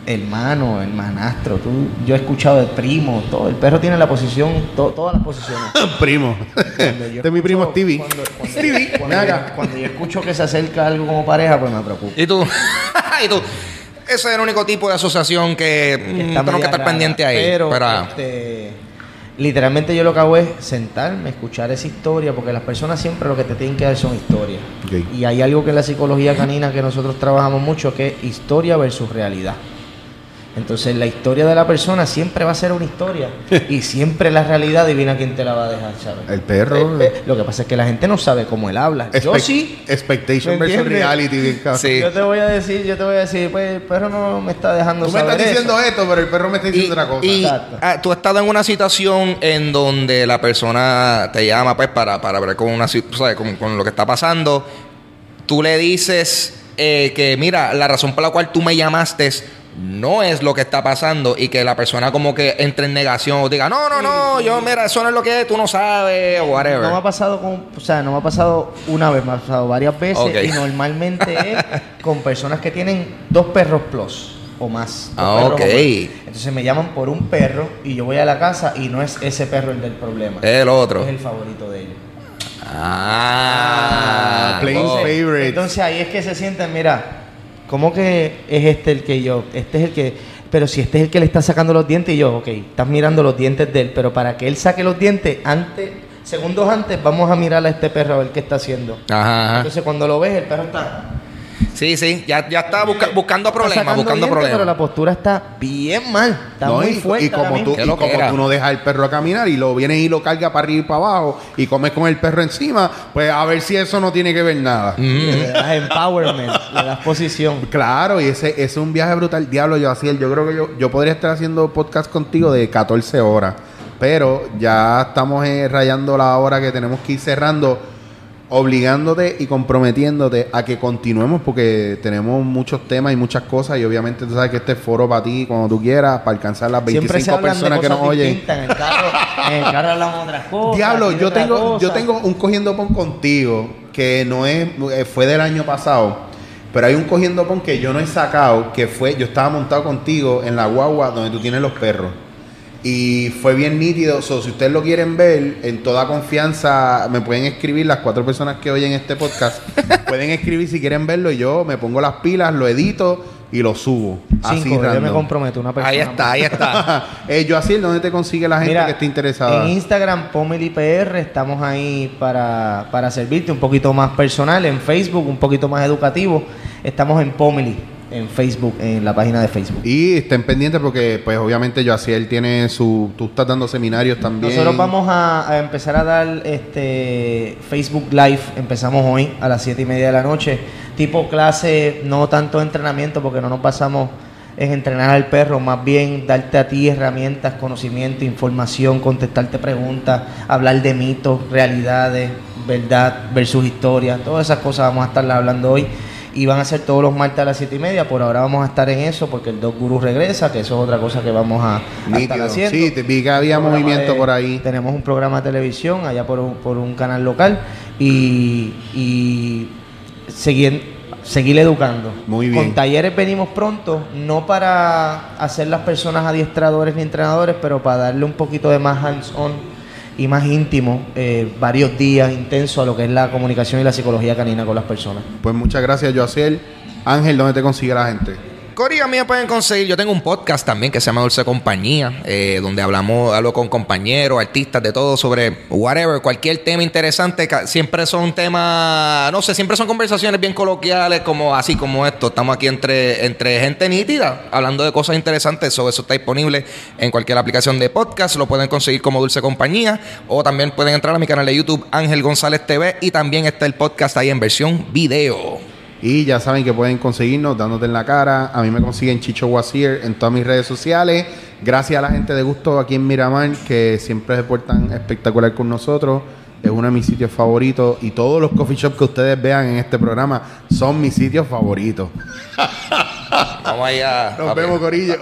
Hermano, hermanastro, tú, yo he escuchado de primo, todo. El perro tiene la posición, to- todas las posiciones. primo. Cuando yo este es mi primo Stevie. Cuando, cuando- Stevie, cuando ven yo- acá. cuando yo escucho que se acerca algo como pareja, pues me preocupa. Y tú, y tú, ese es el único tipo de asociación que, mm, que está tengo que estar rara, pendiente ahí. Pero, Pero, este, literalmente yo lo que hago es sentarme, escuchar esa historia, porque las personas siempre lo que te tienen que dar son historias. Y hay algo que en la psicología canina que nosotros trabajamos mucho, que es historia versus realidad. Entonces la historia de la persona siempre va a ser una historia y siempre la realidad divina quién te la va a dejar saber. El perro. Eh, eh, lo que pasa es que la gente no sabe cómo él habla. Yo sí. Expectation ¿Me versus reality. Sí. Yo te voy a decir, yo te voy a decir, pues el perro no me está dejando Tú me saber estás diciendo eso. esto, pero el perro me está y, diciendo otra cosa. y, Exacto. ah, tú has estado en una situación en donde la persona te llama pues para, para ver con, una, ¿sabes? Con, con lo que está pasando. Tú le dices eh, que, mira, la razón por la cual tú me llamaste no es lo que está pasando y que la persona como que entre en negación o diga, no, no, no, yo, mira, eso no es lo que es, tú no sabes, o whatever. No me ha pasado con, o sea, no me ha pasado una vez, me ha pasado varias veces y normalmente es con personas que tienen dos perros plus o más. Ah, ok. más. Entonces me llaman por un perro y yo voy a la casa y no es ese perro el del problema. El otro. Es el favorito de ellos. Ah, Plain oh. favorite. Entonces ahí es que se sienten, mira, ¿cómo que es este el que yo? Este es el que. Pero si este es el que le está sacando los dientes y yo, ok, estás mirando los dientes de él, pero para que él saque los dientes, antes, segundos antes, vamos a mirar a este perro a ver qué está haciendo. Ajá, ajá. Entonces cuando lo ves, el perro está, Sí, sí, ya, ya está busca- buscando problemas, buscando dientes, pero la problemas. postura está bien mal, está No, muy y, fuerte. y como tú, y como tú no dejas al perro a caminar y lo vienes y lo cargas para arriba y para abajo y comes con el perro encima, pues a ver si eso no tiene que ver nada. Le das empowerment, le das posición. Claro, y ese, ese es un viaje brutal. Diablo, yo así, yo creo que yo, yo podría estar haciendo podcast contigo de 14 horas, pero ya estamos eh, rayando la hora que tenemos que ir cerrando. Obligándote y comprometiéndote a que continuemos porque tenemos muchos temas y muchas cosas y obviamente tú sabes que este es foro para ti cuando tú quieras, para alcanzar las Siempre se 25 hablan de personas que nos oyen. En el carro, en el carro hablamos otras cosas. Diablo, yo tengo, yo tengo un cogiendo pon contigo que no es, eh, fue del año pasado, pero hay un cogiendo pon que yo no he sacado, que fue, yo estaba montado contigo en la guagua donde tú tienes los perros. Y fue bien nítido. So, si ustedes lo quieren ver, en toda confianza, me pueden escribir las cuatro personas que oyen este podcast. pueden escribir si quieren verlo y yo me pongo las pilas, lo edito y lo subo. Así Cinco, yo me comprometo, una persona. Ahí está, ahí está. eh, yo así, ¿dónde te consigue la gente Mira, que esté interesada? En Instagram, Pomeli PR, estamos ahí para, para servirte un poquito más personal. En Facebook, un poquito más educativo. Estamos en Pomeli, en Facebook, en la página de Facebook. Y estén pendientes porque, pues, obviamente, yo así él tiene su. Tú estás dando seminarios también. Nosotros vamos a, a empezar a dar este Facebook Live. Empezamos hoy a las 7 y media de la noche. Tipo clase, no tanto entrenamiento, porque no nos basamos en entrenar al perro, más bien darte a ti herramientas, conocimiento, información, contestarte preguntas, hablar de mitos, realidades, verdad versus historia. Todas esas cosas vamos a estarlas hablando hoy. Y van a ser todos los martes a las 7 y media. Por ahora vamos a estar en eso porque el Dog Guru regresa, que eso es otra cosa que vamos a, a estar haciendo. Sí, te vi que había movimiento de- por ahí. Tenemos un programa de televisión allá por un, por un canal local y, y seguir, seguir educando. Muy bien. Con talleres venimos pronto, no para hacer las personas adiestradores ni entrenadores, pero para darle un poquito de más hands-on y más íntimo, eh, varios días intensos a lo que es la comunicación y la psicología canina con las personas. Pues muchas gracias, Joaciel. Ángel, ¿dónde te consigue la gente? Cory, a mí me pueden conseguir. Yo tengo un podcast también que se llama Dulce Compañía, eh, donde hablamos, hablo con compañeros, artistas, de todo sobre whatever, cualquier tema interesante. Siempre son temas, no sé, siempre son conversaciones bien coloquiales, como así como esto. Estamos aquí entre, entre gente nítida, hablando de cosas interesantes. Eso está disponible en cualquier aplicación de podcast. Lo pueden conseguir como Dulce Compañía, o también pueden entrar a mi canal de YouTube, Ángel González TV, y también está el podcast ahí en versión video. Y ya saben que pueden conseguirnos dándote en la cara. A mí me consiguen Chicho Wasier en todas mis redes sociales. Gracias a la gente de gusto aquí en Miramar que siempre se portan espectacular con nosotros. Es uno de mis sitios favoritos. Y todos los coffee shops que ustedes vean en este programa son mis sitios favoritos. Vamos allá. Nos vemos, Corillo.